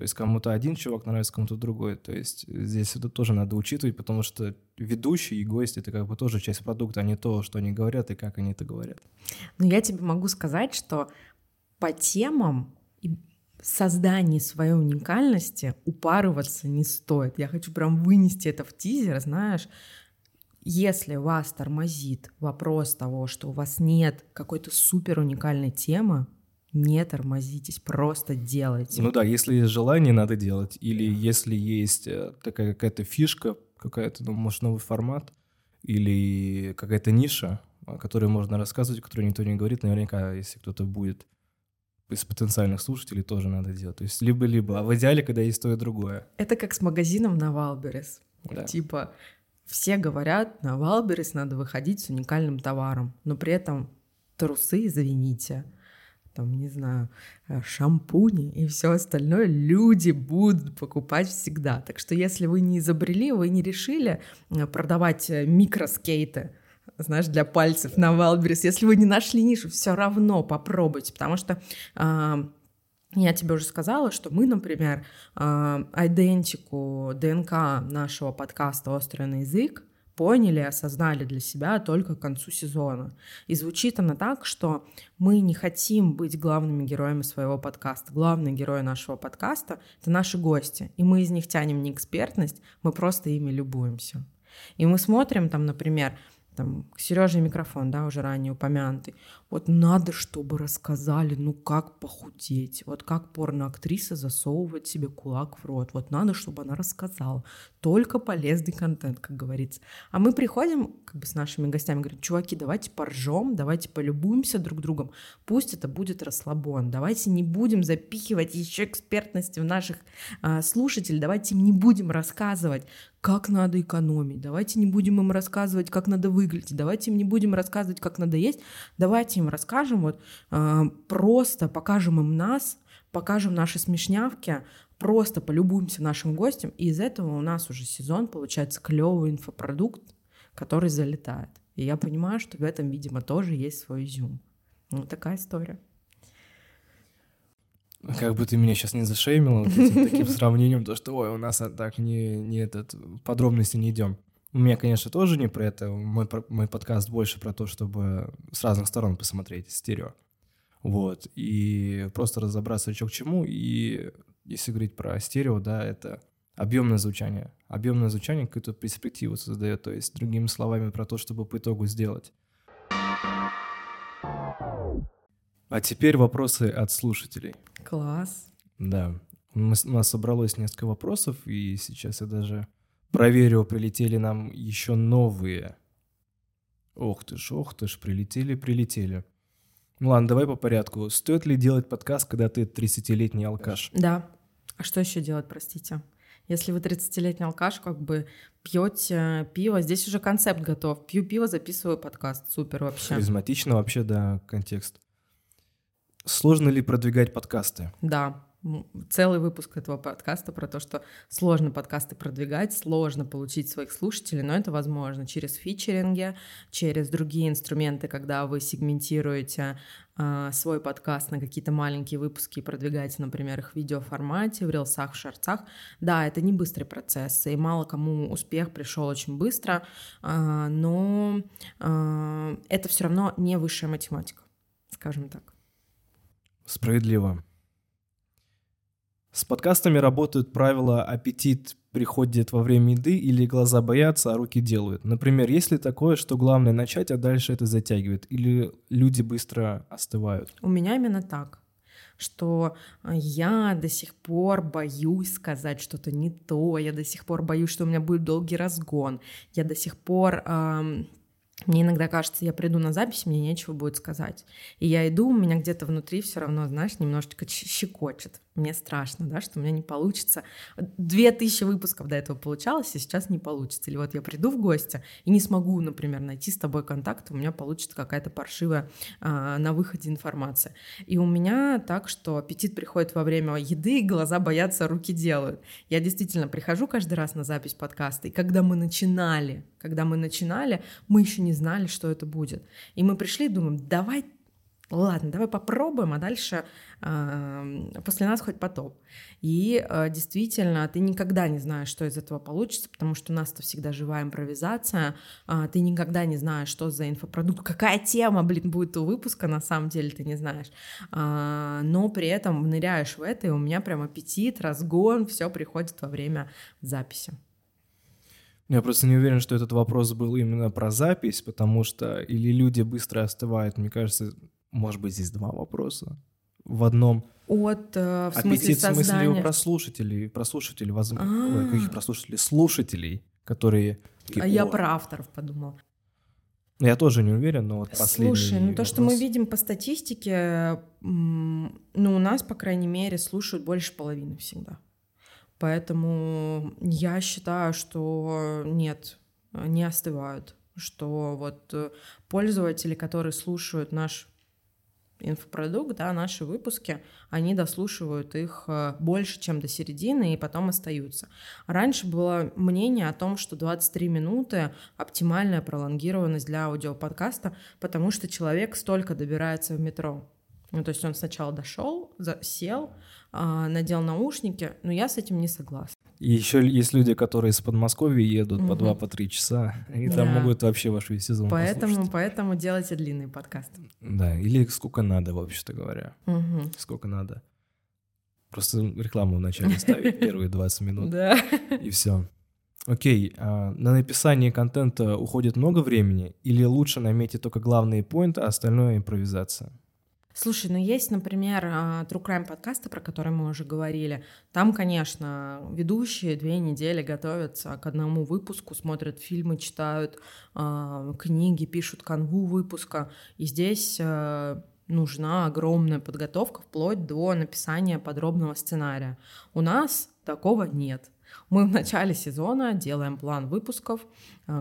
То есть кому-то один чувак нравится, кому-то другой. То есть здесь это тоже надо учитывать, потому что ведущий и гость — это как бы тоже часть продукта, а не то, что они говорят и как они это говорят. Но я тебе могу сказать, что по темам создании своей уникальности упарываться не стоит. Я хочу прям вынести это в тизер, знаешь, если вас тормозит вопрос того, что у вас нет какой-то супер уникальной темы, не тормозитесь, просто делайте. Ну да, если есть желание, надо делать. Или если есть э, такая какая-то фишка, какая-то, ну, может, новый формат, или какая-то ниша, о которой можно рассказывать, о которой никто не говорит, наверняка, если кто-то будет из потенциальных слушателей, тоже надо делать. То есть либо-либо. А в идеале, когда есть то и другое. Это как с магазином на Wildberries. Да. Типа, все говорят, на Wildberries надо выходить с уникальным товаром, но при этом трусы, извините, там, не знаю, э, шампуни и все остальное люди будут покупать всегда. Так что если вы не изобрели, вы не решили э, продавать э, микроскейты, знаешь, для пальцев на Wildberries, если вы не нашли нишу, все равно попробуйте, потому что э, я тебе уже сказала, что мы, например, идентику ДНК нашего подкаста «Острый на язык» поняли, осознали для себя только к концу сезона. И звучит она так, что мы не хотим быть главными героями своего подкаста. Главные герои нашего подкаста — это наши гости. И мы из них тянем не экспертность, мы просто ими любуемся. И мы смотрим там, например, там, Сережа микрофон, да, уже ранее упомянутый. Вот надо, чтобы рассказали, ну как похудеть, вот как порноактриса засовывает себе кулак в рот. Вот надо, чтобы она рассказала. Только полезный контент, как говорится. А мы приходим как бы с нашими гостями, говорим, чуваки, давайте поржем, давайте полюбуемся друг другом. Пусть это будет расслабон. Давайте не будем запихивать еще экспертности в наших а, слушателей. Давайте им не будем рассказывать, как надо экономить. Давайте не будем им рассказывать, как надо выглядеть. Давайте им не будем рассказывать, как надо есть. Давайте им расскажем, вот э, просто покажем им нас, покажем наши смешнявки, просто полюбуемся нашим гостем, и из этого у нас уже сезон получается клевый инфопродукт, который залетает. И я понимаю, что в этом, видимо, тоже есть свой изюм. Вот такая история. Как бы ты меня сейчас не зашеймила вот этим таким сравнением, то что, ой, у нас так не, не этот, подробности не идем. У меня, конечно, тоже не про это. Мой, мой подкаст больше про то, чтобы с разных сторон посмотреть стерео. Вот. И просто разобраться, что к чему. И если говорить про стерео, да, это объемное звучание. Объемное звучание какую-то перспективу создает. То есть, другими словами, про то, чтобы по итогу сделать. А теперь вопросы от слушателей. Класс. Да. У нас собралось несколько вопросов, и сейчас я даже Проверю, прилетели нам еще новые. Ох ты ж, ох ты ж, прилетели, прилетели. Ну ладно, давай по порядку. Стоит ли делать подкаст, когда ты 30-летний алкаш? Да. А что еще делать, простите? Если вы 30-летний алкаш, как бы пьете пиво, здесь уже концепт готов. Пью пиво, записываю подкаст. Супер вообще. Харизматично вообще, да, контекст. Сложно ли продвигать подкасты? Да, целый выпуск этого подкаста про то, что сложно подкасты продвигать, сложно получить своих слушателей, но это возможно через фичеринги, через другие инструменты, когда вы сегментируете э, свой подкаст на какие-то маленькие выпуски и продвигаете, например, их в видеоформате, в рилсах, в шарцах. Да, это не быстрый процесс, и мало кому успех пришел очень быстро, э, но э, это все равно не высшая математика, скажем так. Справедливо. С подкастами работают правила «аппетит приходит во время еды» или «глаза боятся, а руки делают». Например, есть ли такое, что главное начать, а дальше это затягивает? Или люди быстро остывают? У меня именно так что я до сих пор боюсь сказать что-то не то, я до сих пор боюсь, что у меня будет долгий разгон, я до сих пор эм, мне иногда кажется, я приду на запись, мне нечего будет сказать. И я иду, у меня где-то внутри все равно, знаешь, немножечко щекочет мне страшно, да, что у меня не получится. Две тысячи выпусков до этого получалось, и сейчас не получится. Или вот я приду в гости и не смогу, например, найти с тобой контакт, у меня получится какая-то паршивая а, на выходе информация. И у меня так, что аппетит приходит во время еды, глаза боятся, руки делают. Я действительно прихожу каждый раз на запись подкаста, и когда мы начинали, когда мы начинали, мы еще не знали, что это будет. И мы пришли и думаем, давай ладно, давай попробуем, а дальше э, после нас хоть потоп. И э, действительно, ты никогда не знаешь, что из этого получится, потому что у нас это всегда живая импровизация, э, ты никогда не знаешь, что за инфопродукт, какая тема, блин, будет у выпуска, на самом деле ты не знаешь. Э, но при этом ныряешь в это, и у меня прям аппетит, разгон, все приходит во время записи. Я просто не уверен, что этот вопрос был именно про запись, потому что или люди быстро остывают, мне кажется, может быть, здесь два вопроса в одном. От, э, в смысле Аппетит создания... в смысле у прослушателей, прослушателей, возможно, а. каких прослушателей? Слушателей, которые... Такие, а я про авторов подумал. Я тоже не уверен, но вот последний Слушай, ну то, что мы видим по статистике, ну у нас, по крайней мере, слушают больше половины всегда. Поэтому я считаю, что нет, не остывают, что вот э, пользователи, которые слушают наш инфопродукт, да, наши выпуски, они дослушивают их э, больше, чем до середины, и потом остаются. Раньше было мнение о том, что 23 минуты — оптимальная пролонгированность для аудиоподкаста, потому что человек столько добирается в метро. Ну, то есть он сначала дошел, сел, а, надел наушники, но я с этим не согласна. И еще есть люди, которые из Подмосковья едут угу. по два, по три часа, и да. там могут вообще ваш весь сезон Поэтому, послушать. поэтому делайте длинный подкаст. Да, или сколько надо, вообще-то говоря. Угу. Сколько надо. Просто рекламу вначале ставить первые 20 минут. Да. И все. Окей, а на написание контента уходит много времени, или лучше наметить только главные поинты, а остальное импровизация? Слушай, ну есть, например, а, True Crime подкасты, про которые мы уже говорили. Там, конечно, ведущие две недели готовятся к одному выпуску, смотрят фильмы, читают э, книги, пишут канву выпуска. И здесь э, нужна огромная подготовка вплоть до написания подробного сценария. У нас такого нет. Мы в начале сезона делаем план выпусков,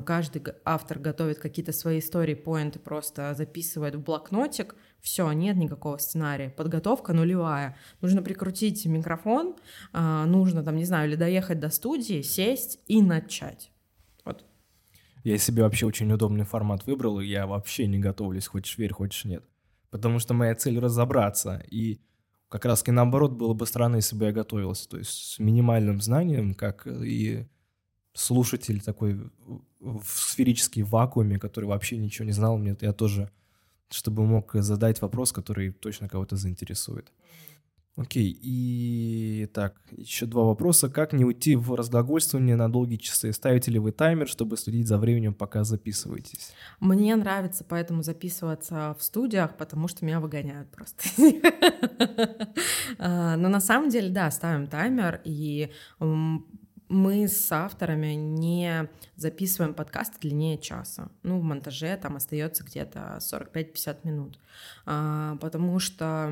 каждый автор готовит какие-то свои истории, поинты просто записывает в блокнотик — все, нет никакого сценария. Подготовка нулевая. Нужно прикрутить микрофон, а, нужно там, не знаю, или доехать до студии, сесть и начать. Вот. Я себе вообще очень удобный формат выбрал, и я вообще не готовлюсь, хочешь верь, хочешь нет. Потому что моя цель разобраться. И как раз таки наоборот было бы странно, если бы я готовился. То есть с минимальным знанием, как и слушатель такой в сферический вакууме, который вообще ничего не знал, мне я тоже чтобы мог задать вопрос, который точно кого-то заинтересует. Окей, и так, еще два вопроса. Как не уйти в разглагольствование на долгие часы? Ставите ли вы таймер, чтобы следить за временем, пока записываетесь? Мне нравится поэтому записываться в студиях, потому что меня выгоняют просто. А, но на самом деле, да, ставим таймер, и мы с авторами не записываем подкасты длиннее часа. Ну, в монтаже там остается где-то 45-50 минут. А, потому что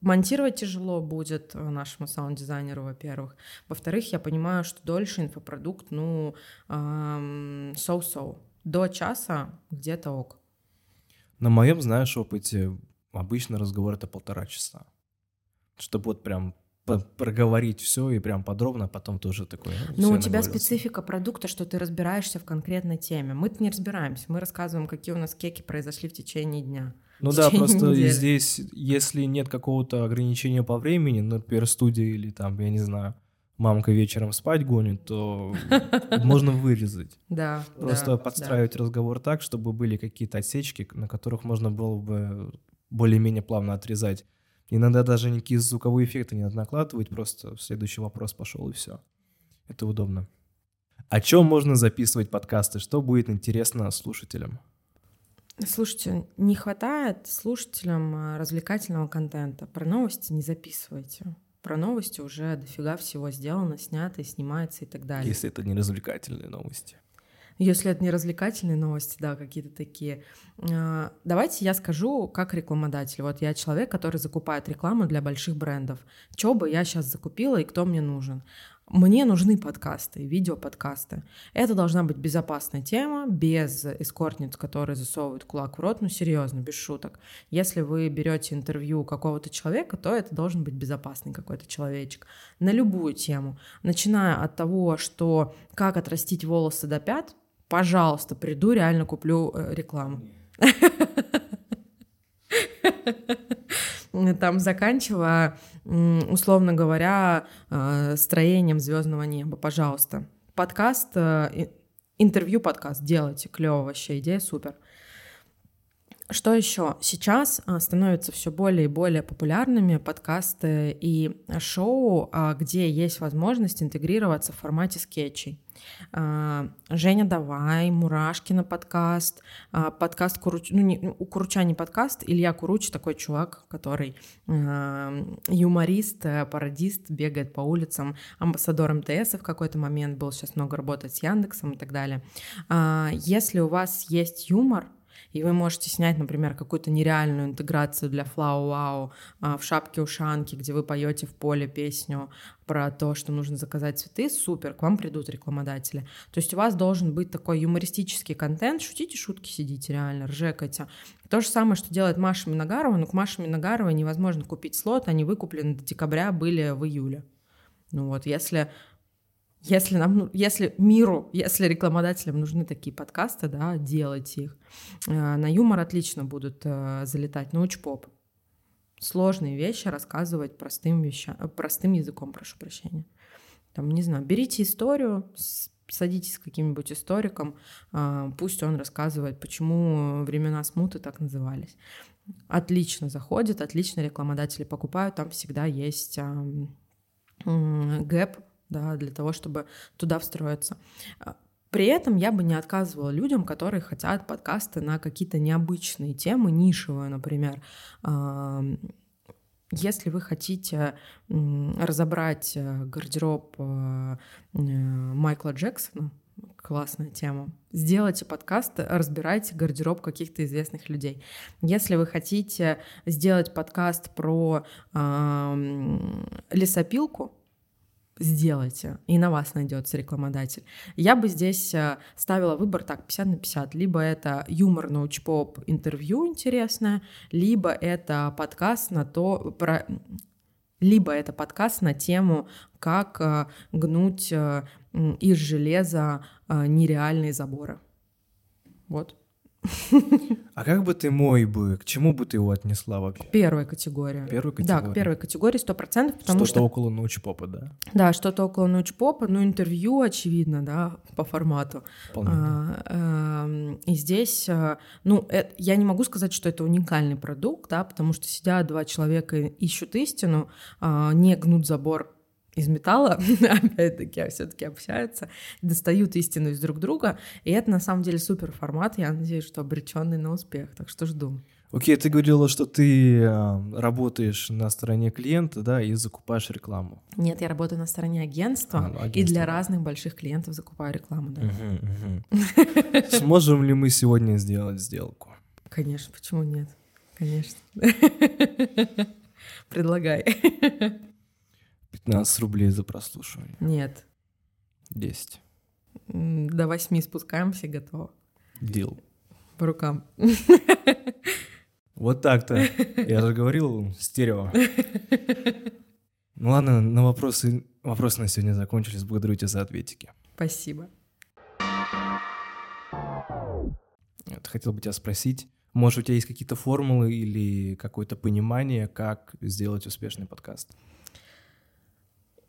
монтировать тяжело будет нашему саунд-дизайнеру, во-первых. Во-вторых, я понимаю, что дольше инфопродукт, ну, so-so. До часа где-то ок. На моем, знаешь, опыте обычно разговор это полтора часа. Чтобы вот прям проговорить все и прям подробно, а потом тоже такое. Ну, у тебя специфика продукта, что ты разбираешься в конкретной теме. Мы-то не разбираемся, мы рассказываем, какие у нас кеки произошли в течение дня. Ну да, просто недели. здесь, если нет какого-то ограничения по времени, ну, например, студия или там, я не знаю, мамка вечером спать гонит, то можно вырезать. Да. Просто подстраивать разговор так, чтобы были какие-то отсечки, на которых можно было бы более-менее плавно отрезать. Иногда даже никакие звуковые эффекты не надо накладывать, просто следующий вопрос пошел и все. Это удобно. О чем можно записывать подкасты? Что будет интересно слушателям? Слушайте, не хватает слушателям а, развлекательного контента. Про новости не записывайте. Про новости уже дофига всего сделано, снято, снимается и так далее. Если это не развлекательные новости. Если это не развлекательные новости, да, какие-то такие. А, давайте я скажу, как рекламодатель. Вот я человек, который закупает рекламу для больших брендов. Что бы я сейчас закупила и кто мне нужен? Мне нужны подкасты, видеоподкасты. Это должна быть безопасная тема, без эскортниц, которые засовывают кулак в рот, ну серьезно, без шуток. Если вы берете интервью какого-то человека, то это должен быть безопасный какой-то человечек. На любую тему. Начиная от того, что как отрастить волосы до пят, пожалуйста, приду, реально куплю э, рекламу. Там заканчивая, условно говоря, э, строением звездного неба, пожалуйста. Подкаст, э, интервью подкаст делайте, клево вообще, идея супер. Что еще? Сейчас становятся все более и более популярными подкасты и шоу, где есть возможность интегрироваться в формате скетчей. А, Женя Давай, Мурашкина подкаст, а, подкаст Куруч... ну, не, у Куруча не подкаст, Илья Куруч такой чувак, который э, юморист, пародист, бегает по улицам, амбассадор МТС в какой-то момент был, сейчас много работает с Яндексом и так далее. Если у вас есть юмор, и вы можете снять, например, какую-то нереальную интеграцию для Флау Вау в шапке-ушанке, где вы поете в поле песню про то, что нужно заказать цветы, супер, к вам придут рекламодатели. То есть у вас должен быть такой юмористический контент, шутите шутки, сидите реально, ржекайте. То же самое, что делает Маша Миногарова, но к Маше Миногаровой невозможно купить слот, они выкуплены до декабря, были в июле. Ну вот, если если нам, ну, если миру, если рекламодателям нужны такие подкасты, да, делайте их. Э, на юмор отлично будут э, залетать, на учпоп. Сложные вещи рассказывать простым вещам, э, простым языком, прошу прощения. Там, не знаю, берите историю, садитесь с каким-нибудь историком, пусть он рассказывает, почему времена смуты так назывались. Отлично заходит, отлично рекламодатели покупают, там всегда есть гэп да, для того, чтобы туда встроиться. А, при этом я бы не отказывала людям, которые хотят подкасты на какие-то необычные темы, нишевые, например. Если вы хотите разобрать э, гардероб э, э, Майкла Джексона, классная тема. Сделайте подкаст, разбирайте гардероб каких-то известных людей. Если вы хотите сделать подкаст про лесопилку, сделайте, и на вас найдется рекламодатель. Я бы здесь э, ставила выбор так, 50 на 50. Либо это юмор, научпоп, интервью интересное, либо это подкаст на то, про... либо это подкаст на тему, как э, гнуть э, из железа нереальные заборы. Вот. А как бы ты мой бы, к чему бы ты его отнесла вообще? Первая категория. Первая категория. Да, к первой категории сто процентов, потому что... Что-то около научпопа, да? Да, что-то около научпопа, ну, интервью, очевидно, да, по формату. А, а, и здесь, а, ну, это, я не могу сказать, что это уникальный продукт, да, потому что сидят два человека ищут истину, а, не гнут забор из металла, опять-таки, а все-таки общаются, достают истину из друг друга. И это на самом деле супер формат. Я надеюсь, что обреченный на успех. Так что жду. Окей, ты говорила, что ты э, работаешь на стороне клиента, да, и закупаешь рекламу. Нет, я работаю на стороне агентства, А, ну, и агентство, для да. разных больших клиентов закупаю рекламу, да. Сможем ли мы сегодня сделать сделку? Конечно, почему нет? Конечно. Предлагай. 15 рублей за прослушивание. Нет. 10. М, До восьми спускаемся, готово. Дел. По рукам. Вот так-то. Я же говорил, стерео. Ну ладно, на вопросы, вопросы на сегодня закончились. Благодарю тебя за ответики. Спасибо. Вот, хотел бы тебя спросить, может, у тебя есть какие-то формулы или какое-то понимание, как сделать успешный подкаст?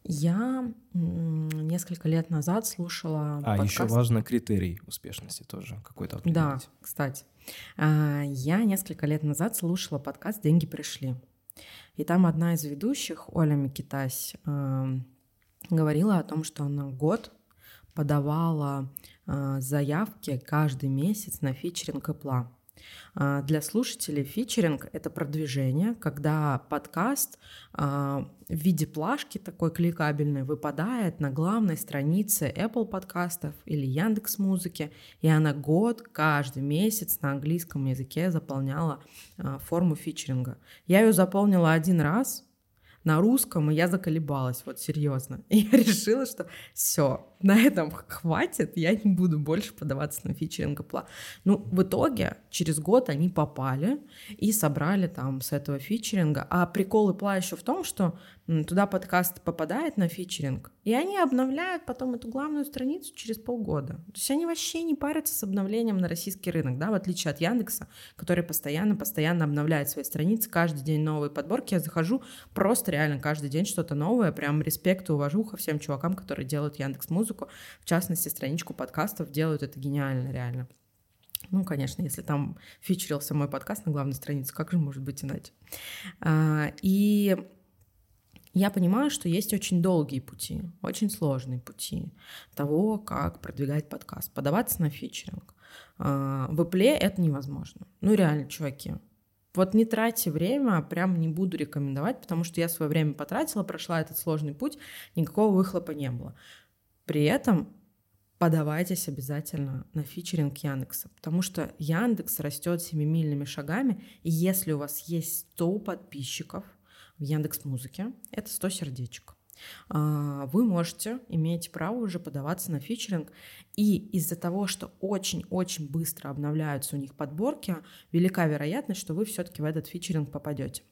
Я несколько лет назад слушала А, подкаст. еще важно критерий успешности тоже какой-то Да, определить. кстати. А, Я несколько лет назад слушала подкаст «Деньги пришли». И там одна из ведущих, Оля Микитась, ам, говорила о том, что она год подавала а, заявки каждый месяц на фичеринг Apple. А, Для слушателей фичеринг — это продвижение, когда подкаст а, в виде плашки такой кликабельной выпадает на главной странице Apple подкастов или Яндекс Музыки, и она год, каждый месяц на английском языке заполняла а, форму фичеринга. Я ее заполнила один раз на русском, и я заколебалась, вот серьезно. И я решила, что все, на этом хватит, я не буду больше подаваться на фичеринг Apple. Ну, в итоге, через год они попали и собрали там с этого фичеринга. А прикол Apple еще в том, что туда подкаст попадает на фичеринг, и они обновляют потом эту главную страницу через полгода. То есть они вообще не парятся с обновлением на российский рынок, да, в отличие от Яндекса, который постоянно-постоянно обновляет свои страницы, каждый день новые подборки. Я захожу просто реально каждый день что-то новое, прям респект и уважуха всем чувакам, которые делают Яндекс Музыку, в частности, страничку подкастов делают это гениально, реально. Ну, конечно, если там фичерился мой подкаст на главной странице, как же может быть иначе? А, И я понимаю, что есть очень долгие пути, очень сложные пути того, как продвигать подкаст, подаваться на фичеринг. А, В Apple это невозможно. Ну, реально, чуваки. Вот не тратьте время, прям не буду рекомендовать, потому что я свое время потратила, прошла этот сложный путь, никакого выхлопа не было. При этом подавайтесь обязательно на фичеринг Яндекса, потому что Яндекс растет семимильными шагами, и если у вас есть 100 подписчиков в Яндекс Музыке, это 100 сердечек. А, Вы можете, имеете право уже подаваться на фичеринг, и из-за того, что очень-очень быстро обновляются у них подборки, велика вероятность, что вы все-таки в этот фичеринг попадете.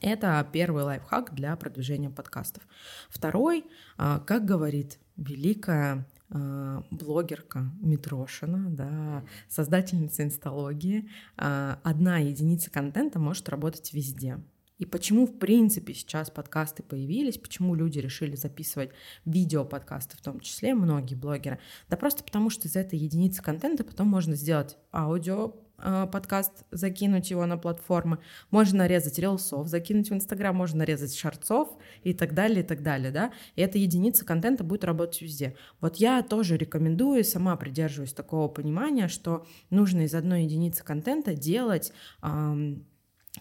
Это первый лайфхак для продвижения подкастов. Второй, а, как говорит великая а, блогерка Митрошина, да, создательница инсталогии, а, одна единица контента может работать везде. И почему, в принципе, сейчас подкасты появились, почему люди решили записывать видео-подкасты в том числе, многие блогеры? Да просто потому, что из этой единицы контента потом можно сделать аудио, э, подкаст, закинуть его на платформы, можно нарезать рилсов, закинуть в Инстаграм, можно нарезать шарцов и так далее, и так далее, да, и эта единица контента будет работать везде. Вот я тоже рекомендую, сама придерживаюсь такого понимания, что нужно из одной единицы контента делать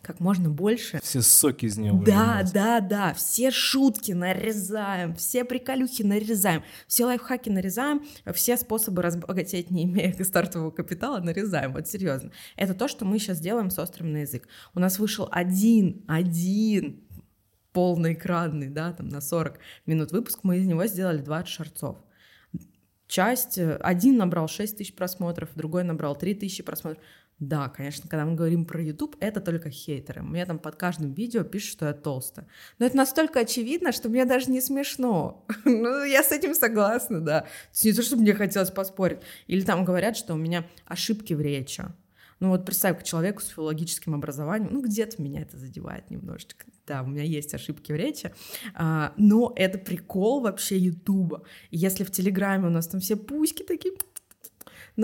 как можно больше Все соки из него да, выжимать. да, да, все шутки нарезаем, все приколюхи нарезаем, все лайфхаки нарезаем, все способы разбогатеть, не имея стартового капитала, нарезаем, вот серьезно. Это то, что мы сейчас делаем с острым на язык. У нас вышел один, один полноэкранный, да, там на 40 минут выпуск, мы из него сделали 20 шарцов. Часть, э, один набрал 6 тысяч просмотров, другой набрал 3 тысячи просмотров. Да, конечно, когда мы говорим про YouTube, это только хейтеры. Мне там под каждым видео пишут, что я толстая. Но это настолько очевидно, что мне даже не смешно. ну, я с этим согласна, да. Не то, чтобы мне хотелось поспорить. Или там говорят, что у меня ошибки в речи. Ну вот представь, к человеку с филологическим образованием, ну где-то меня это задевает немножечко. Да, у меня есть ошибки в речи, а, но это прикол вообще Ютуба. Если в Телеграме у нас там все пуськи такие,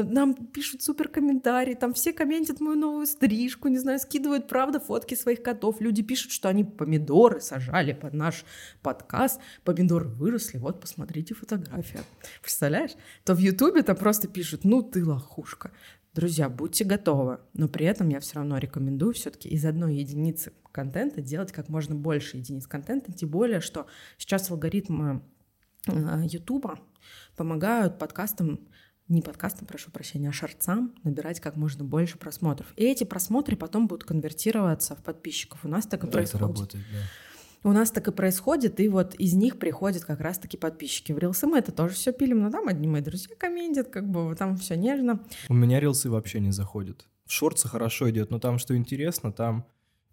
нам- пишут супер комментарии, там все комментят мою новую стрижку, не знаю, скидывают, правда, фотки своих котов. Люди пишут, что они помидоры сажали под наш подкаст, помидоры выросли, вот посмотрите фотографию. Представляешь? То в Ютубе там просто пишут, ну ты лохушка. Друзья, будьте готовы, но при этом я все равно рекомендую все-таки из одной единицы контента делать как можно больше единиц контента, тем более, что сейчас алгоритмы э, Ютуба помогают подкастам не подкастам, прошу прощения, а шарцам набирать как можно больше просмотров. И эти просмотры потом будут конвертироваться в подписчиков. У нас так и да, происходит. Это работает, да. У нас так и происходит, и вот из них приходят как раз-таки подписчики. В рилсы мы это тоже все пилим, но там одни мои друзья комментят, как бы там все нежно. У меня рилсы вообще не заходят. В шорты хорошо идет, но там, что интересно, там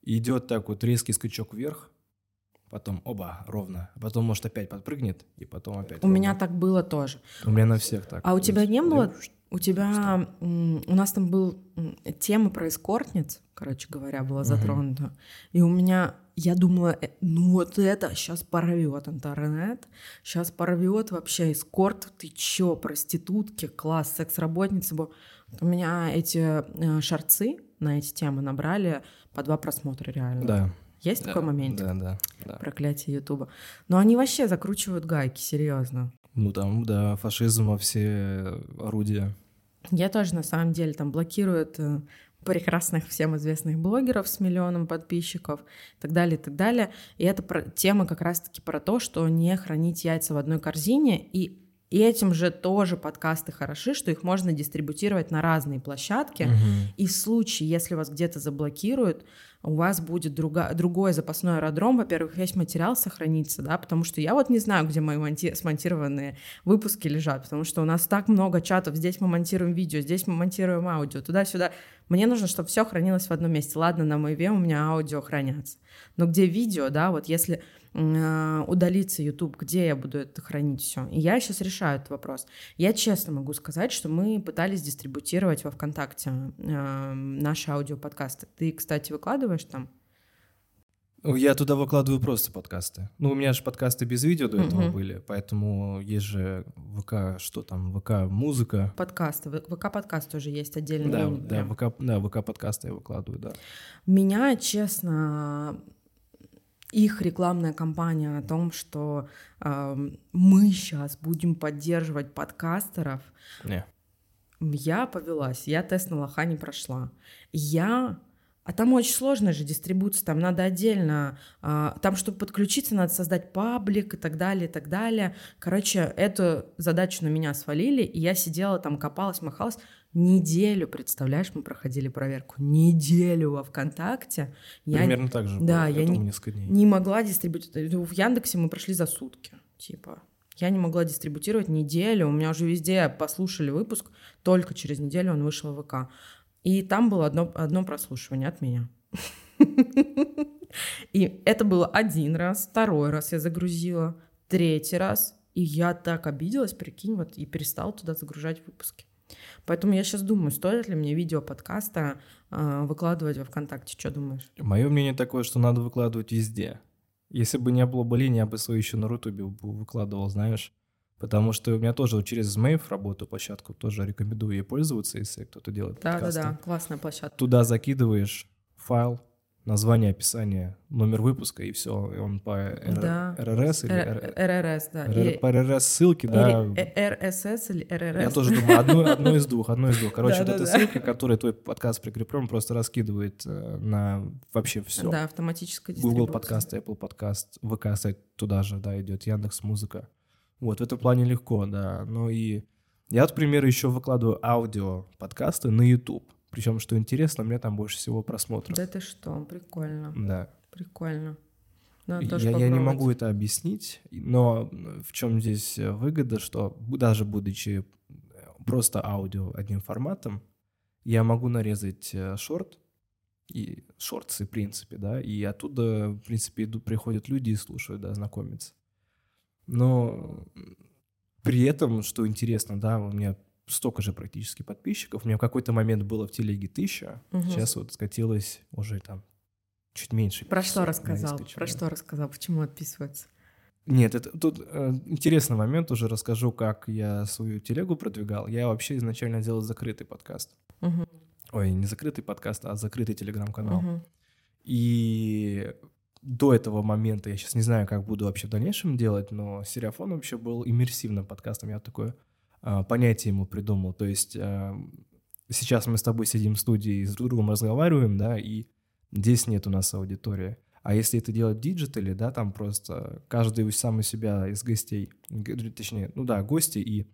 идет так вот резкий скачок вверх, потом оба ровно, потом может опять подпрыгнет и потом опять. У ровно. меня так было тоже. У меня на всех так. А у тебя не было? У тебя, у нас там был тема про эскортниц, короче говоря, была затронута. Угу. И у меня, я думала, э, ну вот это сейчас порвет интернет, сейчас порвет вообще эскорт, ты чё, проститутки, класс, секс-работницы. У меня эти э, шарцы на эти темы набрали по два просмотра реально. Да. Есть да, такой момент? Да, да, да. Проклятие Ютуба. Но они вообще закручивают гайки, серьезно. Ну там, да, фашизм во все орудия. Я тоже, на самом деле, там блокируют э, прекрасных всем известных блогеров с миллионом подписчиков и так далее, и так далее. И это про, тема как раз-таки про то, что не хранить яйца в одной корзине. И, и этим же тоже подкасты хороши, что их можно дистрибутировать на разные площадки. Угу. И в случае, если вас где-то заблокируют, у вас будет друга, другой запасной аэродром, во-первых, весь материал сохранится, да, потому что я вот не знаю, где мои монти- смонтированные выпуски лежат, потому что у нас так много чатов, здесь мы монтируем видео, здесь мы монтируем аудио, туда-сюда. Мне нужно, чтобы все хранилось в одном месте. Ладно, на моей у меня аудио хранятся. Но где видео, да, вот если удалится YouTube, где я буду это хранить все? И я сейчас решаю этот вопрос. Я честно могу сказать, что мы пытались дистрибутировать во ВКонтакте э, наши аудиоподкасты. Ты, кстати, выкладываешь там? Я туда выкладываю просто подкасты. Ну, у меня же подкасты без видео до этого uh-huh. были, поэтому есть же ВК, что там, ВК музыка. Подкасты, ВК подкаст тоже есть отдельный. Да, да, ВК, да, ВК подкасты я выкладываю, да. Меня, честно, их рекламная кампания о том, что э, мы сейчас будем поддерживать подкастеров. Не. Я повелась, я тест на лоха не прошла. Я а там очень сложная же дистрибуция, там надо отдельно, а, там, чтобы подключиться, надо создать паблик и так далее, и так далее. Короче, эту задачу на меня свалили, и я сидела там, копалась, махалась. Неделю, представляешь, мы проходили проверку. Неделю во ВКонтакте. Примерно я, так же. Да, я не, не могла дистрибутировать. В Яндексе мы прошли за сутки, типа. Я не могла дистрибутировать неделю. У меня уже везде послушали выпуск. Только через неделю он вышел в ВК. И там было одно, одно прослушивание от меня. И это было один раз, второй раз я загрузила, третий раз. И я так обиделась, прикинь, вот, и перестала туда загружать выпуски. Поэтому я сейчас думаю, стоит ли мне видео подкаста э, выкладывать во ВКонтакте. Что думаешь? Мое мнение такое, что надо выкладывать везде. Если бы не было болезни, я бы свою еще на Рутубе выкладывал, знаешь. Потому что у меня тоже через Змейв работаю площадку, тоже рекомендую ей пользоваться, если кто-то делает да, подкасты. Да-да-да, классная площадка. Туда закидываешь файл, название, описание, номер выпуска, и все, и он по РРС да. Или РРС, да. По РРС ссылки, да. РСС или РРС. Я тоже думаю, одно, одно из двух, одно из двух. Короче, вот эта ссылка, которая твой подкаст прикреплен, просто раскидывает э, на вообще все. Да, автоматическая Google подкаст, Apple подкаст, ВК сайт туда же, да, идет, Яндекс Музыка. Вот, в этом плане легко, да. Ну и я, к примеру, еще выкладываю аудио подкасты на YouTube. Причем, что интересно, у меня там больше всего просмотров. Да ты что, прикольно. Да. Прикольно. Надо я, я не могу это объяснить, но в чем здесь выгода, что даже будучи просто аудио одним форматом, я могу нарезать э, шорт, и шортсы, в принципе, да, и оттуда, в принципе, идут, приходят люди и слушают, да, знакомятся. Но при этом, что интересно, да, у меня столько же практически подписчиков. У меня в какой-то момент было в телеге тысяча, угу. сейчас вот скатилось уже там чуть меньше. Про что рассказал? Про что рассказал? Почему отписываются? Нет, это тут э, интересный момент, уже расскажу, как я свою телегу продвигал. Я вообще изначально делал закрытый подкаст. Угу. Ой, не закрытый подкаст, а закрытый телеграм-канал. Угу. И до этого момента, я сейчас не знаю, как буду вообще в дальнейшем делать, но Стереофон вообще был иммерсивным подкастом. Я такое понятие ему придумал. То есть э, сейчас мы с тобой сидим в студии и с друг другом разговариваем, да, и здесь нет у нас аудитории. А если это делать в диджитале, да, там просто каждый сам у себя из гостей, точнее, ну да, гости и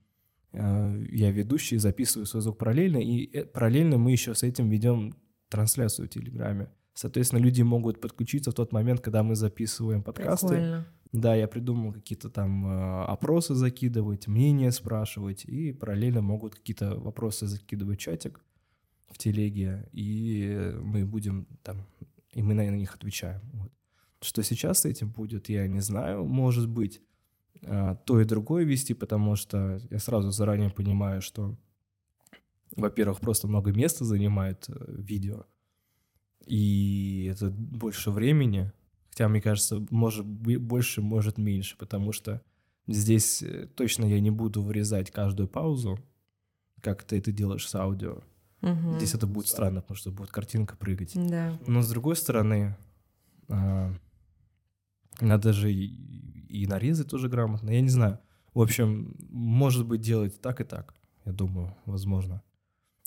э, я ведущий, записываю свой звук параллельно, и э, параллельно мы еще с этим ведем трансляцию в Телеграме. Соответственно, люди могут подключиться в тот момент, когда мы записываем подкасты. Прикольно. Да, я придумал какие-то там э, опросы закидывать, мнения спрашивать, и параллельно могут какие-то вопросы закидывать в чатик в телеге, и мы будем там, и мы на них отвечаем. Вот. Что сейчас с этим будет, я не знаю. Может быть, э, то и другое вести, потому что я сразу заранее понимаю, что, во-первых, просто много места занимает э, видео, и это больше времени, хотя, мне кажется, может больше, может меньше, потому что здесь э, точно я не буду вырезать каждую паузу, как ты это делаешь с аудио. Угу. Здесь это будет странно, потому что будет картинка прыгать. Да. Но с другой стороны, а, надо же и, нарезать тоже грамотно. Я не знаю. В общем, может быть, делать так и так. Я думаю, возможно.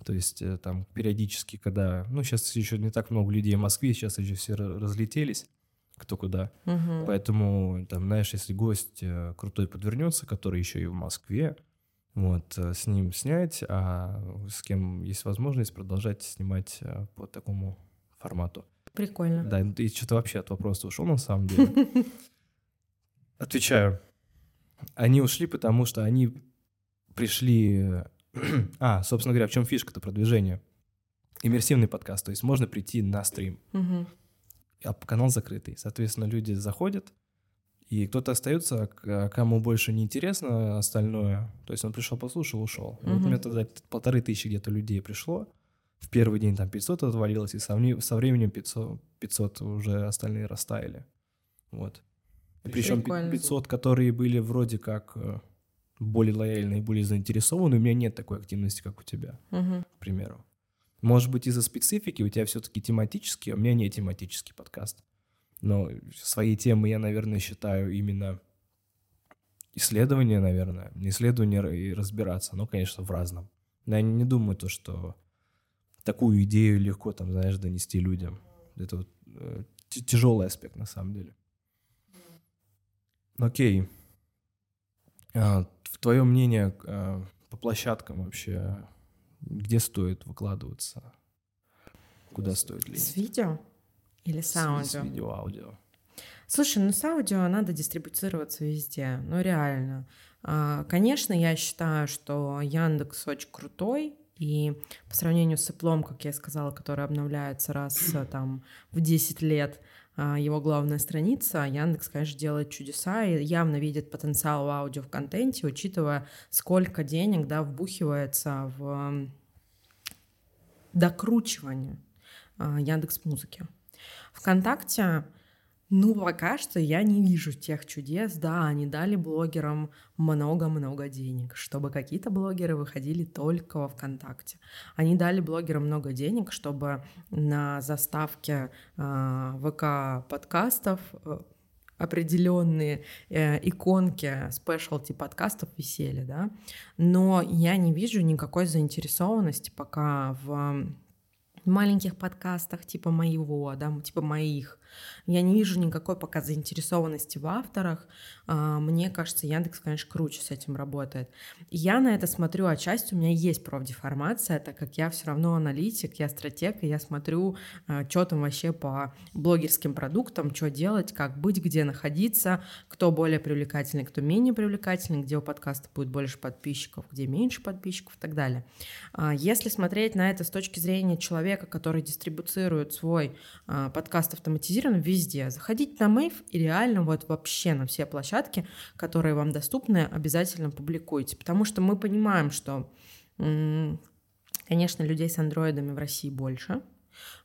То есть э, там периодически, когда... Ну, сейчас еще не так много людей в Москве, сейчас еще все разлетелись кто куда. Угу. Поэтому, там, знаешь, если гость э, крутой подвернется, который еще и в Москве, вот, э, с ним снять, а с кем есть возможность продолжать снимать по такому формату. Прикольно. Да, и что-то вообще от вопроса ушел на самом деле. Отвечаю. Они ушли, потому что они пришли а, собственно говоря, в чем фишка-то продвижения? Иммерсивный подкаст, то есть можно прийти на стрим, угу. А канал закрытый. Соответственно, люди заходят, и кто-то остается, а кому больше не интересно остальное. То есть он пришел, послушал, ушел. Угу. Вот у меня тогда полторы тысячи где-то людей пришло. В первый день там 500 отвалилось, и со, временем 500, 500 уже остальные растаяли. Вот. Причем 500, которые были вроде как э, более лояльны более заинтересованы, у меня нет такой активности, как у тебя, угу. к примеру. Может быть, из-за специфики у тебя все-таки тематический, у меня не тематический подкаст. Но свои темы я, наверное, считаю именно исследование, наверное. Не исследование и разбираться, но, конечно, в разном. Но я не думаю то, что такую идею легко, там, знаешь, донести людям. Это вот, э, тяжелый аспект, на самом деле. Окей. А, твое мнение а, по площадкам вообще, где стоит выкладываться? Куда стоит ли? С видео или с, аудио? С видео, аудио. Слушай, ну с аудио надо дистрибуцироваться везде, ну реально. А, конечно, я считаю, что Яндекс очень крутой, и по сравнению с Apple, как я сказала, который обновляется раз там в 10 лет, его главная страница, Яндекс, конечно, делает чудеса и явно видит потенциал в аудио в контенте, учитывая, сколько денег, да, вбухивается в докручивание а, Яндекс Музыки. ВКонтакте ну, пока что я не вижу тех чудес. Да, они дали блогерам много-много денег, чтобы какие-то блогеры выходили только во ВКонтакте. Они дали блогерам много денег, чтобы на заставке э, ВК подкастов э, определенные э, иконки спешлти подкастов висели, да, но я не вижу никакой заинтересованности пока в маленьких подкастах типа моего, да, типа моих, я не вижу никакой пока заинтересованности в авторах. А, мне кажется, Яндекс, конечно, круче с этим работает. Я на это смотрю отчасти, у меня есть профдеформация, так как я все равно аналитик, я стратег, и я смотрю, а, что там вообще по блогерским продуктам, что делать, как быть, где находиться, кто более привлекательный, кто менее привлекательный, где у подкаста будет больше подписчиков, где меньше подписчиков и так далее. А, если смотреть на это с точки зрения человека, который дистрибуцирует свой подкаст автоматизированно, зафиксирован везде. Заходите на Мэйв и реально вот вообще на все площадки, которые вам доступны, обязательно публикуйте. Потому что мы понимаем, что, конечно, людей с андроидами в России больше,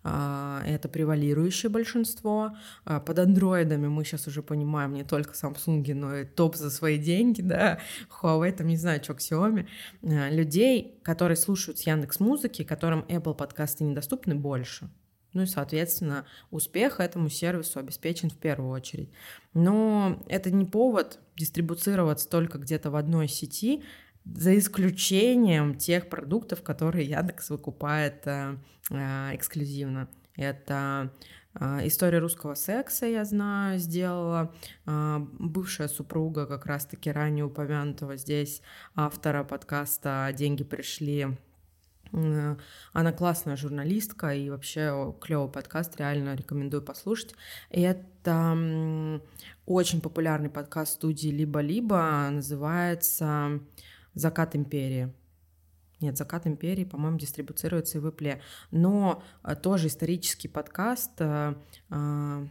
а, это превалирующее большинство. А, под андроидами мы сейчас уже понимаем не только Samsung, но и топ за свои деньги, да, Huawei, там не знаю, что, Xiaomi. А, людей, которые слушают с Яндекс Музыки, которым Apple подкасты недоступны, больше. Ну и, соответственно, успех этому сервису обеспечен в первую очередь. Но это не повод дистрибуцироваться только где-то в одной сети. за исключением тех продуктов, которые Яндекс выкупает э, э, эксклюзивно. Это э, история русского секса, я знаю, сделала бывшая супруга как раз-таки ранее упомянутого здесь автора подкаста «Деньги пришли» Она классная журналистка и вообще клевый подкаст, реально рекомендую послушать. Это очень популярный подкаст студии «Либо-либо», называется «Закат империи». Нет, «Закат империи», по-моему, дистрибуцируется и в Apple. Но э, тоже исторический подкаст э, э,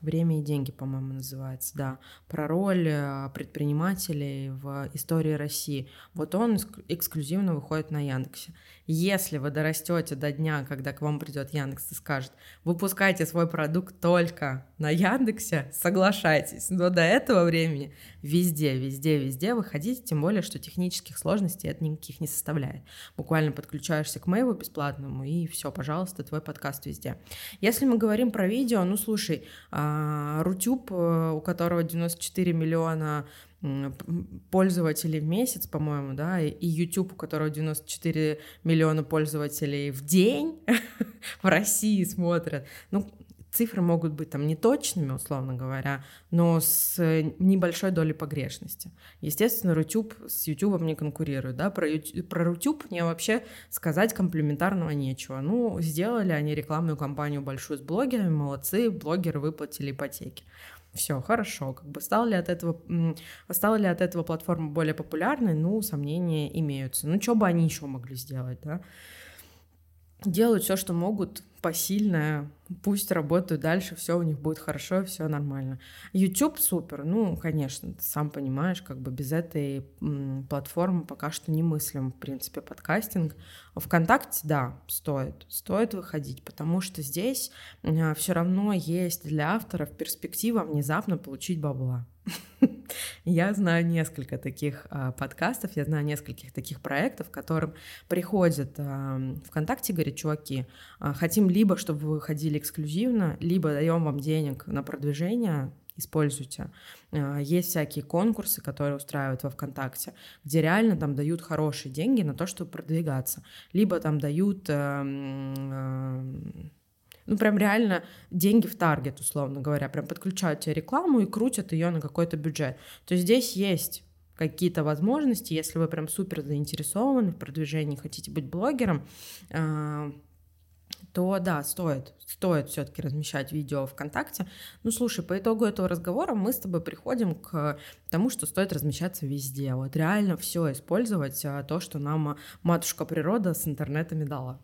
Время и деньги, по-моему, называется, да, про роль э, предпринимателей в истории России. Вот он эксклюзивно выходит на Яндексе. Если вы дорастете до дня, когда к вам придет Яндекс и скажет, выпускайте свой продукт только на Яндексе, соглашайтесь. Но до этого времени везде, везде, везде выходите, тем более, что технических сложностей это никаких не составляет. Буквально подключаешься к мейву бесплатному, и все, пожалуйста, твой подкаст везде. Если мы говорим про видео, ну слушай, а, Рутюб, э, у которого 94 миллиона пользователей в месяц, по-моему, да, и YouTube, у которого 94 миллиона пользователей в день в России смотрят. Ну, цифры могут быть там неточными, условно говоря, но с небольшой долей погрешности. Естественно, Рутюб с YouTube не конкурирует, да, про, YouTube, про Рутюб мне вообще сказать комплементарного нечего. Ну, сделали они рекламную кампанию большую с блогерами, молодцы, блогеры выплатили ипотеки все хорошо. Как бы стала ли от этого, стала ли от этого платформа более популярной? Ну, сомнения имеются. Ну, что бы они еще могли сделать, да? Делают все, что могут, посильное, пусть работают дальше, все у них будет хорошо, все нормально. YouTube супер, ну, конечно, ты сам понимаешь, как бы без этой платформы пока что не мыслим, в принципе, подкастинг. ВКонтакте, да, стоит, стоит выходить, потому что здесь э, все равно есть для авторов перспектива внезапно получить бабла. Я знаю несколько таких а, подкастов, я знаю нескольких таких проектов, которым приходят а, ВКонтакте, говорят, чуваки, а, хотим либо, чтобы вы выходили эксклюзивно, либо даем вам денег на продвижение, используйте. А, есть всякие конкурсы, которые устраивают во ВКонтакте, где реально там дают хорошие деньги на то, чтобы продвигаться. Либо там дают ну, прям реально деньги в таргет, условно говоря, прям подключают тебе рекламу и крутят ее на какой-то бюджет. То есть здесь есть какие-то возможности, если вы прям супер заинтересованы в продвижении, хотите быть блогером, а, то да, стоит, стоит все-таки размещать видео ВКонтакте. Ну, слушай, по итогу этого разговора мы с тобой приходим к тому, что стоит размещаться везде. Вот реально все использовать, а, то, что нам матушка природа с интернетами дала.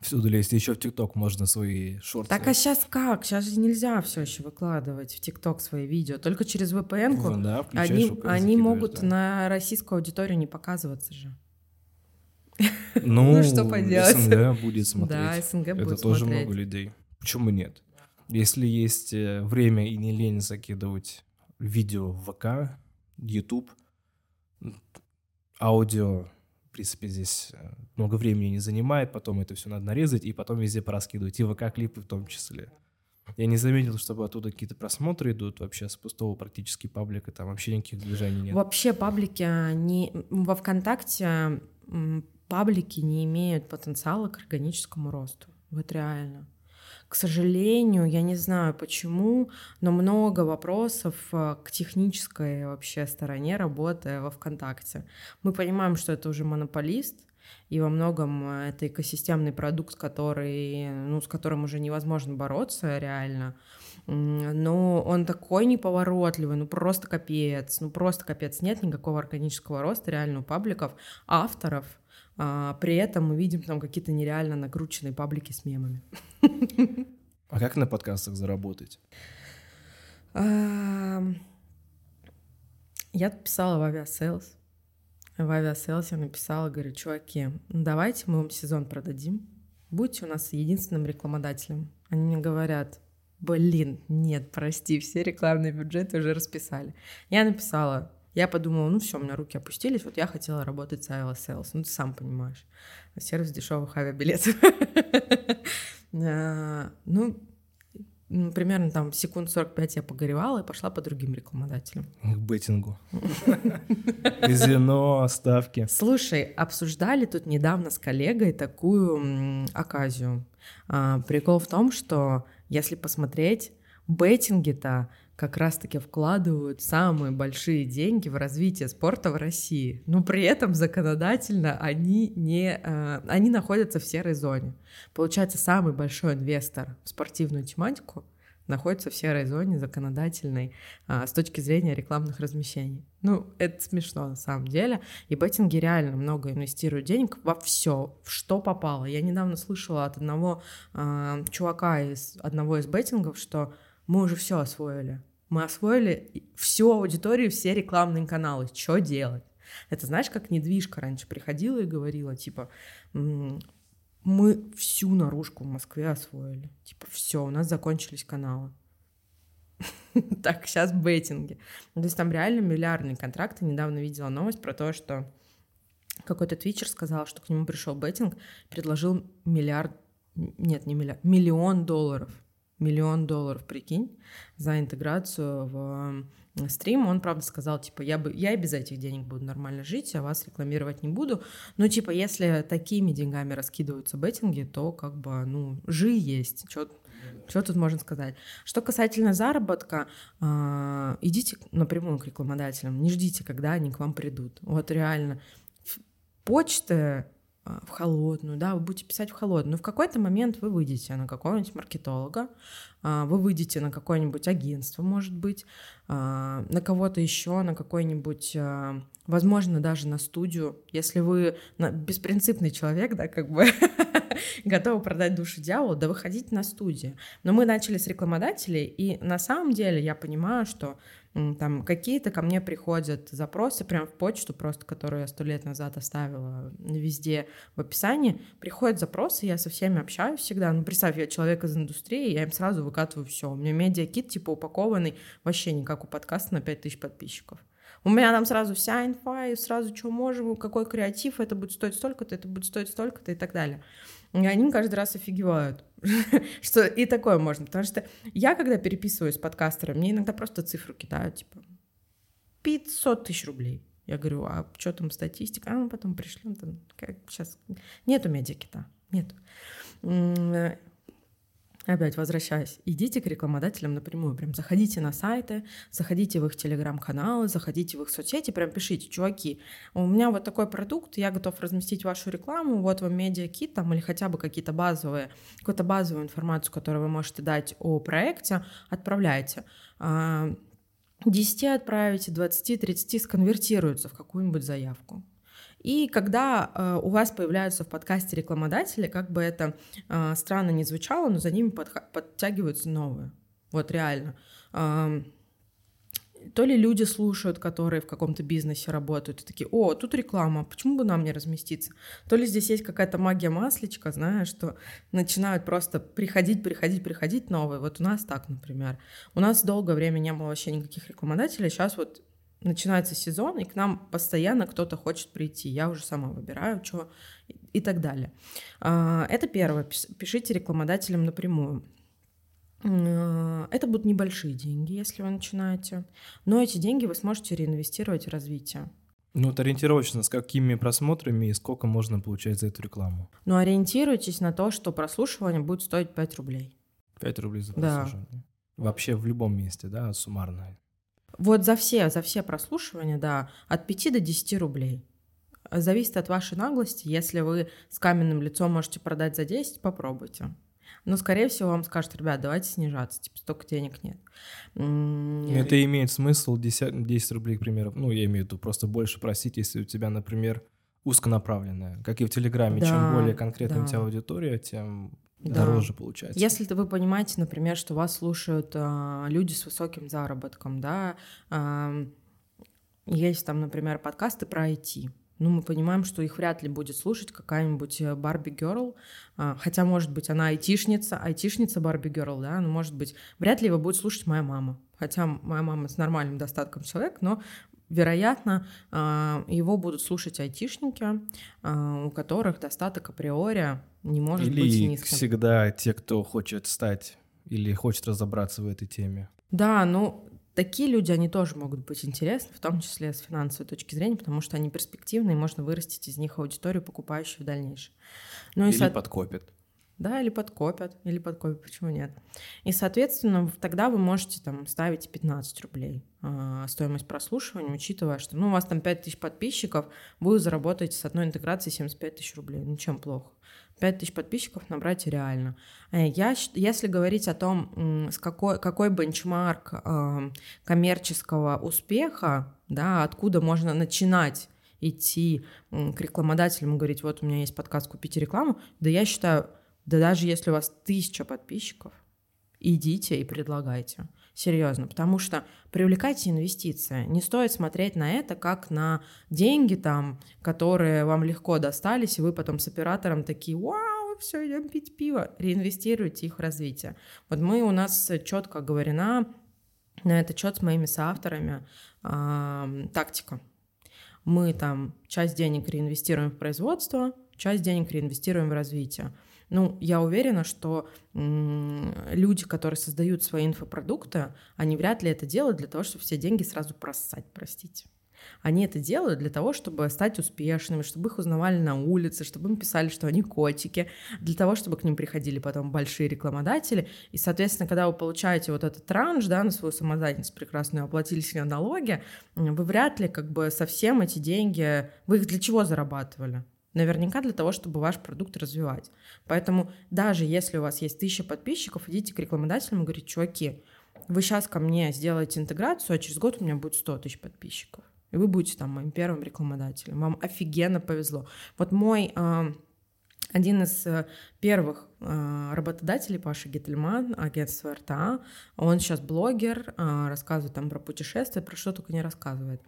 Всюду лезть, еще в ТикТок можно свои шорты. Так а сейчас как? Сейчас же нельзя все еще выкладывать в ТикТок свои видео. Только через VPN. -ку. Да, они, они могут да. на российскую аудиторию не показываться же. Ну, ну что поделать? СНГ будет смотреть. Да, СНГ будет Это тоже смотреть. много людей. Почему нет? Если есть э, время и не лень закидывать видео в ВК, YouTube, аудио в принципе, здесь э, много времени не занимает, потом это все надо нарезать и потом везде пораскидывать, и ВК-клипы в том числе. Я не заметил, чтобы оттуда какие-то просмотры идут, вообще с пустого практически паблика, там вообще никаких движений нет. Вообще паблики, они во ВКонтакте паблики не имеют потенциала к органическому росту. Вот реально. К сожалению, я не знаю почему, но много вопросов э, к технической вообще стороне работы во ВКонтакте. Мы понимаем, что это уже монополист, и во многом э, это экосистемный продукт, который, ну, с которым уже невозможно бороться реально. Но он такой неповоротливый, ну просто капец, ну просто капец. Нет никакого органического роста реально у пабликов, авторов, а, при этом мы видим там какие-то нереально накрученные паблики с мемами. А как на подкастах заработать? Я писала в Aviasales. В Aviasales я написала, говорю, чуваки, давайте мы вам сезон продадим. Будьте у нас единственным рекламодателем. Они мне говорят, блин, нет, прости, все рекламные бюджеты уже расписали. Я написала, я подумала, ну все, у меня руки опустились, вот я хотела работать с Sales, ну ты сам понимаешь, сервис дешевых авиабилетов. А, ну, примерно там секунд 45 я погоревала и пошла по другим рекламодателям. К беттингу. Казино, ставки. Слушай, обсуждали тут недавно с коллегой такую оказию. А, прикол в том, что если посмотреть, беттинги-то как раз-таки вкладывают самые большие деньги в развитие спорта в России. Но при этом законодательно они, не, э, они находятся в серой зоне. Получается, самый большой инвестор в спортивную тематику находится в серой зоне законодательной а, с точки зрения рекламных размещений. Ну, это смешно на самом деле. И беттинги реально много инвестируют денег во все, в что попало. Я недавно слышала от одного а, чувака из одного из беттингов, что мы уже все освоили мы освоили всю аудиторию, все рекламные каналы. Что делать? Это знаешь, как недвижка раньше приходила и говорила, типа, мы всю наружку в Москве освоили. Типа, все, у нас закончились каналы. Так, сейчас беттинги. То есть там реально миллиардные контракты. Недавно видела новость про то, что какой-то твичер сказал, что к нему пришел беттинг, предложил миллиард, нет, не миллиард, миллион долларов миллион долларов, прикинь, за интеграцию в стрим. Он, правда, сказал, типа, я, бы, я и без этих денег буду нормально жить, а вас рекламировать не буду. Но, типа, если такими деньгами раскидываются беттинги, то, как бы, ну, жи есть. Что тут можно сказать? Что касательно заработка, э, идите напрямую к рекламодателям, не ждите, когда они к вам придут. Вот реально. Почта в холодную, да, вы будете писать в холодную. Но в какой-то момент вы выйдете на какого-нибудь маркетолога, а, вы выйдете на какое-нибудь агентство, может быть, а, на кого-то еще, на какой-нибудь, возможно, даже на студию. Если вы беспринципный человек, да, как бы готовы продать душу дьяволу, да выходите на студию. Но мы начали с рекламодателей, и на самом деле я понимаю, что там какие-то ко мне приходят запросы прям в почту, просто которую я сто лет назад оставила везде в описании. Приходят запросы, я со всеми общаюсь всегда. Ну, представь, я человек из индустрии, я им сразу выкатываю все. У меня медиакит типа упакованный вообще не как у подкаста на 5000 подписчиков. У меня там сразу вся инфа, и сразу что можем, какой креатив, это будет стоить столько-то, это будет стоить столько-то и так далее. И они каждый раз офигевают, что и такое можно. Потому что я, когда переписываюсь с подкастером, мне иногда просто цифру кидают, типа 500 тысяч рублей. Я говорю, а что там статистика? А, мы потом пришлем. Там, как, сейчас нету медиакита, нет. Опять возвращаясь, идите к рекламодателям напрямую, прям заходите на сайты, заходите в их телеграм-каналы, заходите в их соцсети, прям пишите, чуваки, у меня вот такой продукт, я готов разместить вашу рекламу, вот вам медиакит там или хотя бы какие-то базовые, какую-то базовую информацию, которую вы можете дать о проекте, отправляйте. 10 а, отправите, 20, 30 сконвертируются в какую-нибудь заявку. И когда э, у вас появляются в подкасте рекламодатели, как бы это э, странно не звучало, но за ними под, подтягиваются новые. Вот реально. Э, то ли люди слушают, которые в каком-то бизнесе работают, и такие, о, тут реклама, почему бы нам не разместиться? То ли здесь есть какая-то магия масличка, знаешь, что начинают просто приходить, приходить, приходить новые. Вот у нас так, например. У нас долгое время не было вообще никаких рекламодателей, сейчас вот начинается сезон, и к нам постоянно кто-то хочет прийти. Я уже сама выбираю, что и так далее. А, это первое. Пишите рекламодателям напрямую. А, это будут небольшие деньги, если вы начинаете, но эти деньги вы сможете реинвестировать в развитие. Ну, вот ориентировочно, с какими просмотрами и сколько можно получать за эту рекламу? Ну, ориентируйтесь на то, что прослушивание будет стоить 5 рублей. 5 рублей за прослушивание? Да. Вообще в любом месте, да, суммарно? Вот за все, за все прослушивания, да, от 5 до 10 рублей. Зависит от вашей наглости. Если вы с каменным лицом можете продать за 10, попробуйте. Но, скорее всего, вам скажут, ребят, давайте снижаться, типа, столько денег нет. Это имеет смысл 10, 10 рублей, к примеру. Ну, я имею в виду просто больше просить, если у тебя, например, узконаправленная. Как и в Телеграме, да, чем более конкретная да. у тебя аудитория, тем да. дороже получается. Если вы понимаете, например, что вас слушают а, люди с высоким заработком, да, а, есть там, например, подкасты про IT. Ну, мы понимаем, что их вряд ли будет слушать какая-нибудь э, Барби Герл, а, хотя, может быть, она айтишница, айтишница Барби Герл, да, но, может быть, вряд ли его будет слушать моя мама. Хотя моя мама с нормальным достатком человек, но вероятно, а, его будут слушать айтишники, а, у которых достаток априори не может Или быть низким. всегда те, кто хочет стать или хочет разобраться в этой теме. Да, ну такие люди, они тоже могут быть интересны, в том числе с финансовой точки зрения, потому что они перспективны, и можно вырастить из них аудиторию, покупающую в дальнейшем. Ну, или и со... подкопят. Да, или подкопят, или подкопят, почему нет. И, соответственно, тогда вы можете там ставить 15 рублей э, стоимость прослушивания, учитывая, что ну, у вас там 5 тысяч подписчиков, вы заработаете с одной интеграцией 75 тысяч рублей. Ничем плохо. 5 тысяч подписчиков набрать реально. Э, я, если говорить о том, с какой, какой бенчмарк э, коммерческого успеха, да, откуда можно начинать идти к рекламодателям и говорить, вот у меня есть подкаст, купите рекламу, да я считаю, да даже если у вас тысяча подписчиков, идите и предлагайте. Серьезно, потому что привлекайте инвестиции. Не стоит смотреть на это как на деньги там, которые вам легко достались, и вы потом с оператором такие, вау, все, идем пить пиво. Реинвестируйте их в развитие. Вот мы, у нас четко говорена на этот счет с моими соавторами э, тактика. Мы там часть денег реинвестируем в производство, часть денег реинвестируем в развитие. Ну, я уверена, что люди, которые создают свои инфопродукты, они вряд ли это делают для того, чтобы все деньги сразу просать, простите. Они это делают для того, чтобы стать успешными, чтобы их узнавали на улице, чтобы им писали, что они котики, для того, чтобы к ним приходили потом большие рекламодатели. И, соответственно, когда вы получаете вот этот транш да, на свою самозанятость прекрасную, оплатили себе налоги, вы вряд ли как бы совсем эти деньги... Вы их для чего зарабатывали? Наверняка для того, чтобы ваш продукт развивать. Поэтому даже если у вас есть тысяча подписчиков, идите к рекламодателям и говорите, чуваки, вы сейчас ко мне сделаете интеграцию, а через год у меня будет 100 тысяч подписчиков. И вы будете там моим первым рекламодателем. Вам офигенно повезло. Вот мой а, один из э, первых э, работодателей, Паша Гительман, агентство РТА, он сейчас блогер, э, рассказывает там про путешествия, про что только не рассказывает.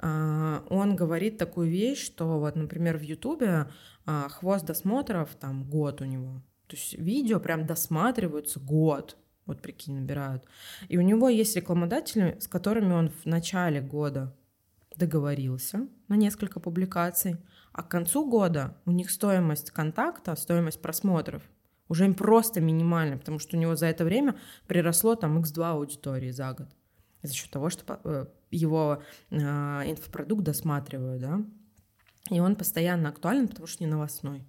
Он говорит такую вещь, что вот, например, в Ютубе хвост досмотров, там год у него. То есть видео прям досматриваются год, вот прикинь, набирают. И у него есть рекламодатели, с которыми он в начале года договорился на несколько публикаций, а к концу года у них стоимость контакта, стоимость просмотров уже просто минимальна, потому что у него за это время приросло там x2 аудитории за год за счет того, что э, его э, инфопродукт досматривают, да, и он постоянно актуален, потому что не новостной.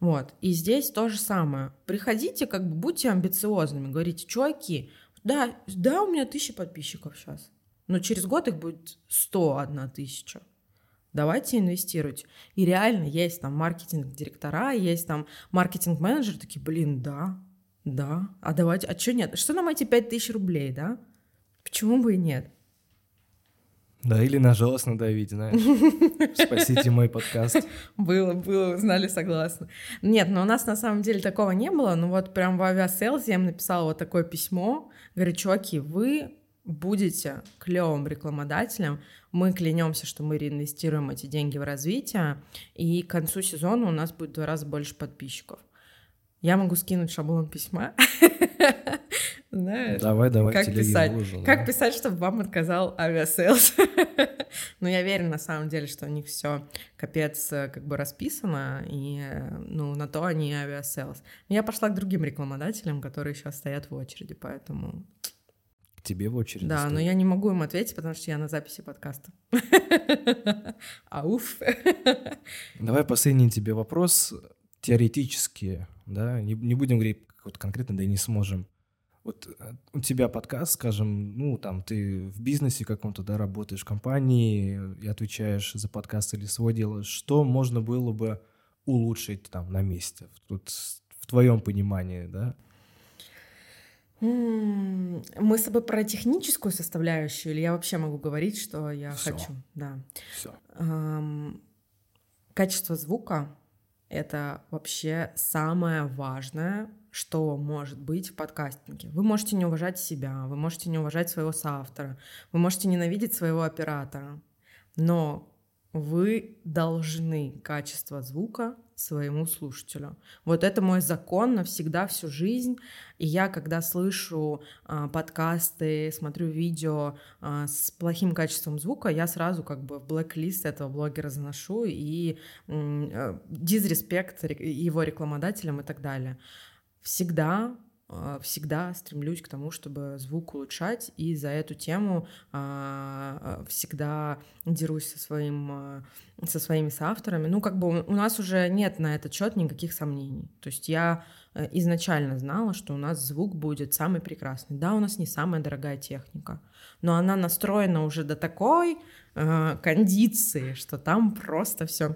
Вот. И здесь то же самое. Приходите, как бы будьте амбициозными, говорите, чуваки, да, да, у меня тысяча подписчиков сейчас, но через год их будет 101 тысяча давайте инвестировать. И реально есть там маркетинг-директора, есть там маркетинг-менеджеры, такие, блин, да, да, а давайте, а что нет? Что нам эти 5000 рублей, да? Почему бы и нет? Да, или на жалость надавить, знаешь. Спасите мой подкаст. Было, было, знали, согласна. Нет, но у нас на самом деле такого не было. Ну вот прям в Aviasales я им написала вот такое письмо. Говорю, чуваки, вы будете клевым рекламодателем, мы клянемся, что мы реинвестируем эти деньги в развитие, и к концу сезона у нас будет в два раза больше подписчиков. Я могу скинуть шаблон письма. Знаешь, давай, давай, как писать, выложу, как да. писать, чтобы вам отказал Aviasales. Но я верю на самом деле, что у них все капец как бы расписано, и ну на то они Aviasales. Я пошла к другим рекламодателям, которые сейчас стоят в очереди, поэтому тебе в очередь. Да, стоит. но я не могу им ответить, потому что я на записи подкаста. Ауф. Давай последний тебе вопрос. Теоретически, да, не, не будем говорить вот конкретно, да и не сможем. Вот э, у тебя подкаст, скажем, ну, там, ты в бизнесе каком-то, да, работаешь в компании и отвечаешь за подкаст или свой делаешь. Что можно было бы улучшить там на месте? Тут в твоем понимании, да? Мы с тобой про техническую составляющую, или я вообще могу говорить, что я Всё. хочу? Да. Эм, качество звука — это вообще самое важное, что может быть в подкастинге. Вы можете не уважать себя, вы можете не уважать своего соавтора, вы можете ненавидеть своего оператора, но вы должны качество звука своему слушателю. Вот это мой закон навсегда, всю жизнь. И я, когда слышу э, подкасты, смотрю видео э, с плохим качеством звука, я сразу как бы в блэк-лист этого блогера заношу и э, дизреспект его рекламодателям и так далее. Всегда всегда стремлюсь к тому, чтобы звук улучшать, и за эту тему а, всегда дерусь со, своим, со своими соавторами. Ну, как бы у нас уже нет на этот счет никаких сомнений. То есть я э, изначально знала, что у нас звук будет самый прекрасный. Да, у нас не самая дорогая техника, но она настроена уже до такой э, кондиции, что там просто все а,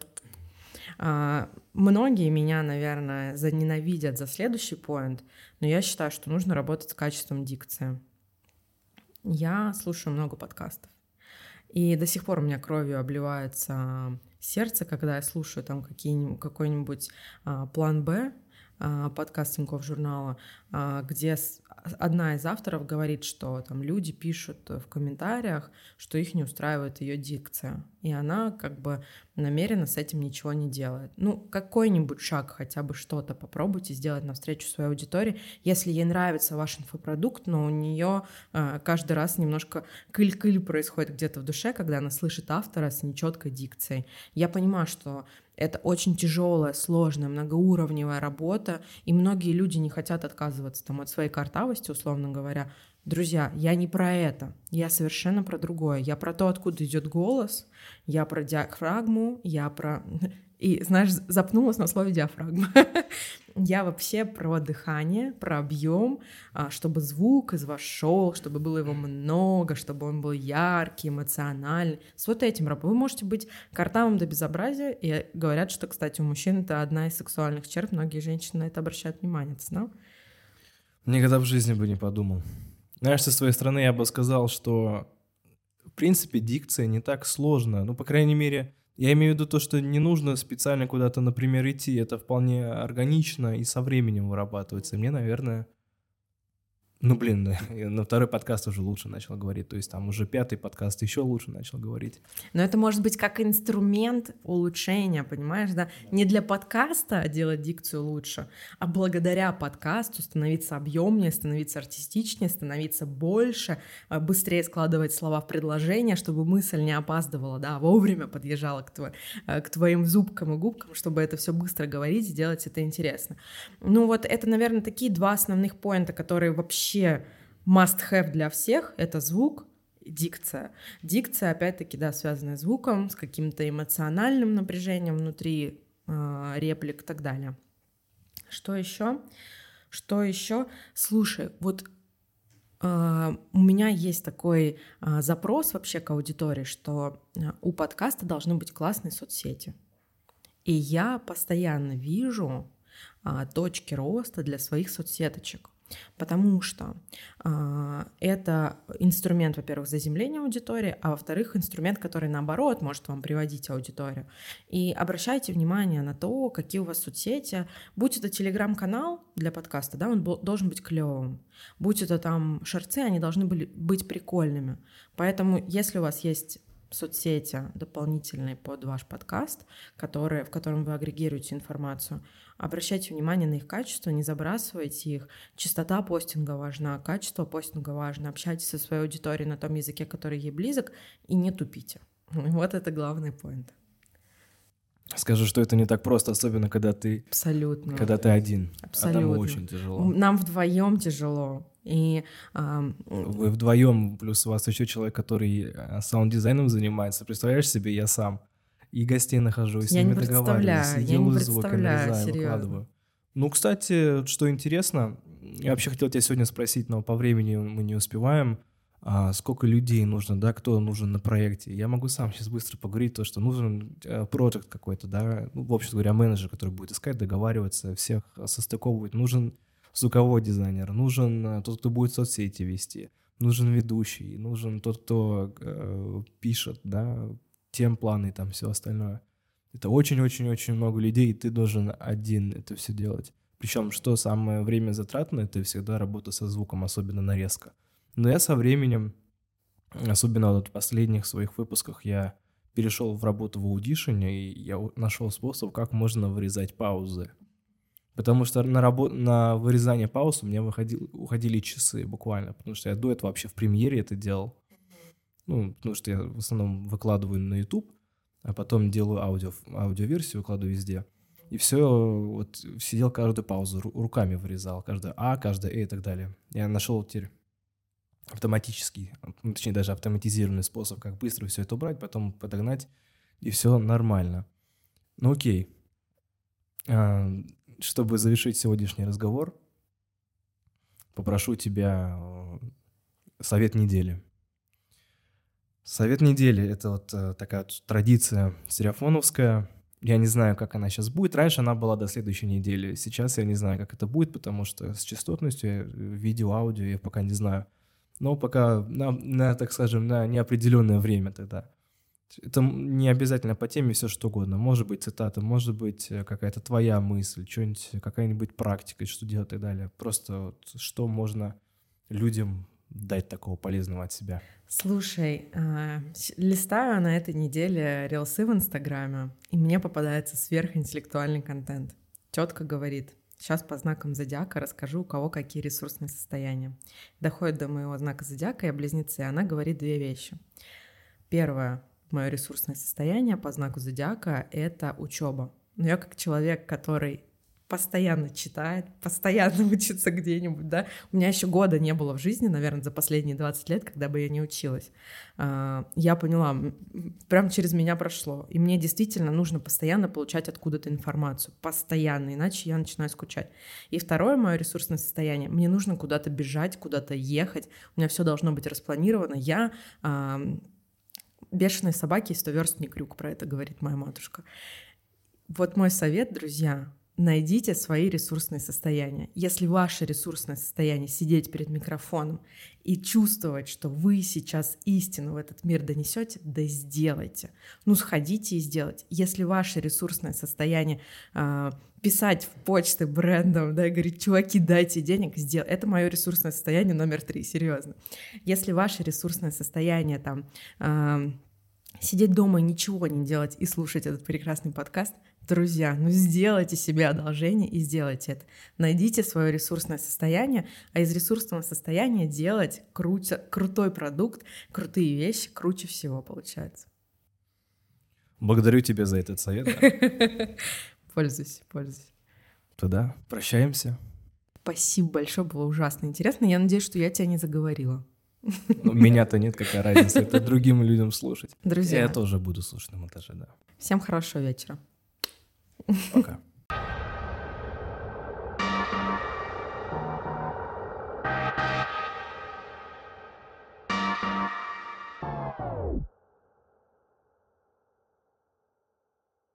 многие меня, наверное, заненавидят за следующий поинт, но я считаю, что нужно работать с качеством дикции. Я слушаю много подкастов. И до сих пор у меня кровью обливается сердце, когда я слушаю там какой-нибудь а, план Б, а, подкаст Тинькофф журнала, а, где одна из авторов говорит, что там люди пишут в комментариях, что их не устраивает ее дикция, и она как бы намеренно с этим ничего не делает. Ну, какой-нибудь шаг, хотя бы что-то попробуйте сделать навстречу своей аудитории, если ей нравится ваш инфопродукт, но у нее э, каждый раз немножко кыль-кыль происходит где-то в душе, когда она слышит автора с нечеткой дикцией. Я понимаю, что это очень тяжелая, сложная, многоуровневая работа, и многие люди не хотят отказываться там, от своей картавости, условно говоря. Друзья, я не про это, я совершенно про другое. Я про то, откуда идет голос, я про диафрагму, я про и, знаешь, запнулась на слове диафрагма. Я вообще про дыхание, про объем, а, чтобы звук из вас шел, чтобы было его много, чтобы он был яркий, эмоциональный. С вот этим работать. Вы можете быть картавым до безобразия, и говорят, что, кстати, у мужчин это одна из сексуальных черт, многие женщины на это обращают внимание, ты знал? Никогда в жизни бы не подумал. Знаешь, со своей стороны я бы сказал, что в принципе дикция не так сложна. Ну, по крайней мере, я имею в виду то, что не нужно специально куда-то, например, идти. Это вполне органично и со временем вырабатывается. Мне, наверное, ну, блин, на второй подкаст уже лучше начал говорить, то есть там уже пятый подкаст еще лучше начал говорить. Но это может быть как инструмент улучшения, понимаешь, да? Не для подкаста делать дикцию лучше, а благодаря подкасту становиться объемнее, становиться артистичнее, становиться больше, а, быстрее складывать слова в предложение, чтобы мысль не опаздывала, да, вовремя подъезжала к, твой, а, к твоим зубкам и губкам, чтобы это все быстро говорить, сделать это интересно. Ну вот это, наверное, такие два основных поинта, которые вообще вообще must-have для всех — это звук, дикция. Дикция, опять-таки, да, связанная с звуком, с каким-то эмоциональным напряжением внутри э, реплик и так далее. Что еще? Что еще? Слушай, вот Uh, у меня есть такой uh, запрос вообще к аудитории, что у подкаста должны быть классные соцсети. И я постоянно вижу точки роста для своих соцсеточек. Потому что э, это инструмент, во-первых, заземления аудитории, а во-вторых, инструмент, который наоборот может вам приводить аудиторию. И обращайте внимание на то, какие у вас соцсети. Будь это телеграм-канал для подкаста, да, он должен быть клевым. Будь это там шарцы, они должны были быть прикольными. Поэтому, если у вас есть соцсети дополнительные под ваш подкаст, которые, в котором вы агрегируете информацию, обращайте внимание на их качество, не забрасывайте их. Частота постинга важна, качество постинга важно. Общайтесь со своей аудиторией на том языке, который ей близок, и не тупите. Вот это главный поинт. Скажу, что это не так просто, особенно когда ты... Абсолютно. Когда ты один. Абсолютно. А там очень тяжело. Нам вдвоем тяжело. И, э, Вы вдвоем, плюс у вас еще человек, который э, саунд-дизайном занимается. Представляешь себе, я сам и гостей нахожу, и с я ними не договариваюсь, и делаю звук, нарезаю, выкладываю. Ну, кстати, что интересно, я вообще хотел тебя сегодня спросить, но по времени мы не успеваем. А сколько людей нужно, да, кто нужен на проекте. Я могу сам сейчас быстро поговорить, то, что нужен э, проект какой-то, да, ну, в общем говоря, менеджер, который будет искать, договариваться, всех состыковывать. Нужен звуковой дизайнер, нужен э, тот, кто будет соцсети вести, нужен ведущий, нужен тот, кто э, пишет, да, тем планы там все остальное. Это очень-очень-очень много людей, и ты должен один это все делать. Причем, что самое время затратное, это всегда работа со звуком, особенно нарезка. Но я со временем, особенно вот в последних своих выпусках, я перешел в работу в аудишене, и я нашел способ, как можно вырезать паузы. Потому что на, работ... на вырезание пауз у меня выходил... уходили часы буквально, потому что я до этого вообще в премьере это делал. Ну, потому что я в основном выкладываю на YouTube, а потом делаю аудио, аудиоверсию, выкладываю везде. И все, вот сидел каждую паузу, руками вырезал, каждое А, каждое Э и так далее. Я нашел теперь автоматический, ну, точнее даже автоматизированный способ, как быстро все это убрать, потом подогнать, и все нормально. Ну окей. А, чтобы завершить сегодняшний разговор, попрошу тебя э, совет недели. Совет недели — это вот э, такая вот традиция серафоновская. Я не знаю, как она сейчас будет. Раньше она была до следующей недели. Сейчас я не знаю, как это будет, потому что с частотностью видео, аудио я пока не знаю. Но пока на, на так скажем, на неопределенное время тогда. Это не обязательно по теме все что угодно. Может быть цитата, может быть э, какая-то твоя мысль, что-нибудь, какая-нибудь практика, что делать и так далее. Просто вот, что можно людям дать такого полезного от себя. Слушай, э, листаю на этой неделе рилсы в Инстаграме, и мне попадается сверхинтеллектуальный контент. Тетка говорит, сейчас по знакам зодиака расскажу, у кого какие ресурсные состояния. Доходит до моего знака зодиака, я близнецы, она говорит две вещи. Первое, мое ресурсное состояние по знаку зодиака — это учеба. Но я как человек, который постоянно читает, постоянно учится где-нибудь, да. У меня еще года не было в жизни, наверное, за последние 20 лет, когда бы я не училась. А, я поняла, прям через меня прошло. И мне действительно нужно постоянно получать откуда-то информацию. Постоянно, иначе я начинаю скучать. И второе мое ресурсное состояние. Мне нужно куда-то бежать, куда-то ехать. У меня все должно быть распланировано. Я бешеные собаки и стоверстный крюк, про это говорит моя матушка. Вот мой совет, друзья, найдите свои ресурсные состояния. Если ваше ресурсное состояние сидеть перед микрофоном и чувствовать, что вы сейчас истину в этот мир донесете, да сделайте. Ну, сходите и сделайте. Если ваше ресурсное состояние э, писать в почты брендом, да, и говорить, чуваки, дайте денег, сделай. Это мое ресурсное состояние номер три, серьезно. Если ваше ресурсное состояние там э, сидеть дома и ничего не делать и слушать этот прекрасный подкаст — Друзья, ну сделайте себе одолжение и сделайте это. Найдите свое ресурсное состояние, а из ресурсного состояния делать крути, крутой продукт, крутые вещи круче всего получается. Благодарю тебя за этот совет. Пользуйся, пользуйся. Тогда прощаемся. Спасибо большое, было ужасно интересно. Я надеюсь, что я тебя не заговорила. Ну, меня-то нет, какая разница, это другим людям слушать. Друзья. Я тоже буду слушать на монтаже, да. Всем хорошего вечера. Пока.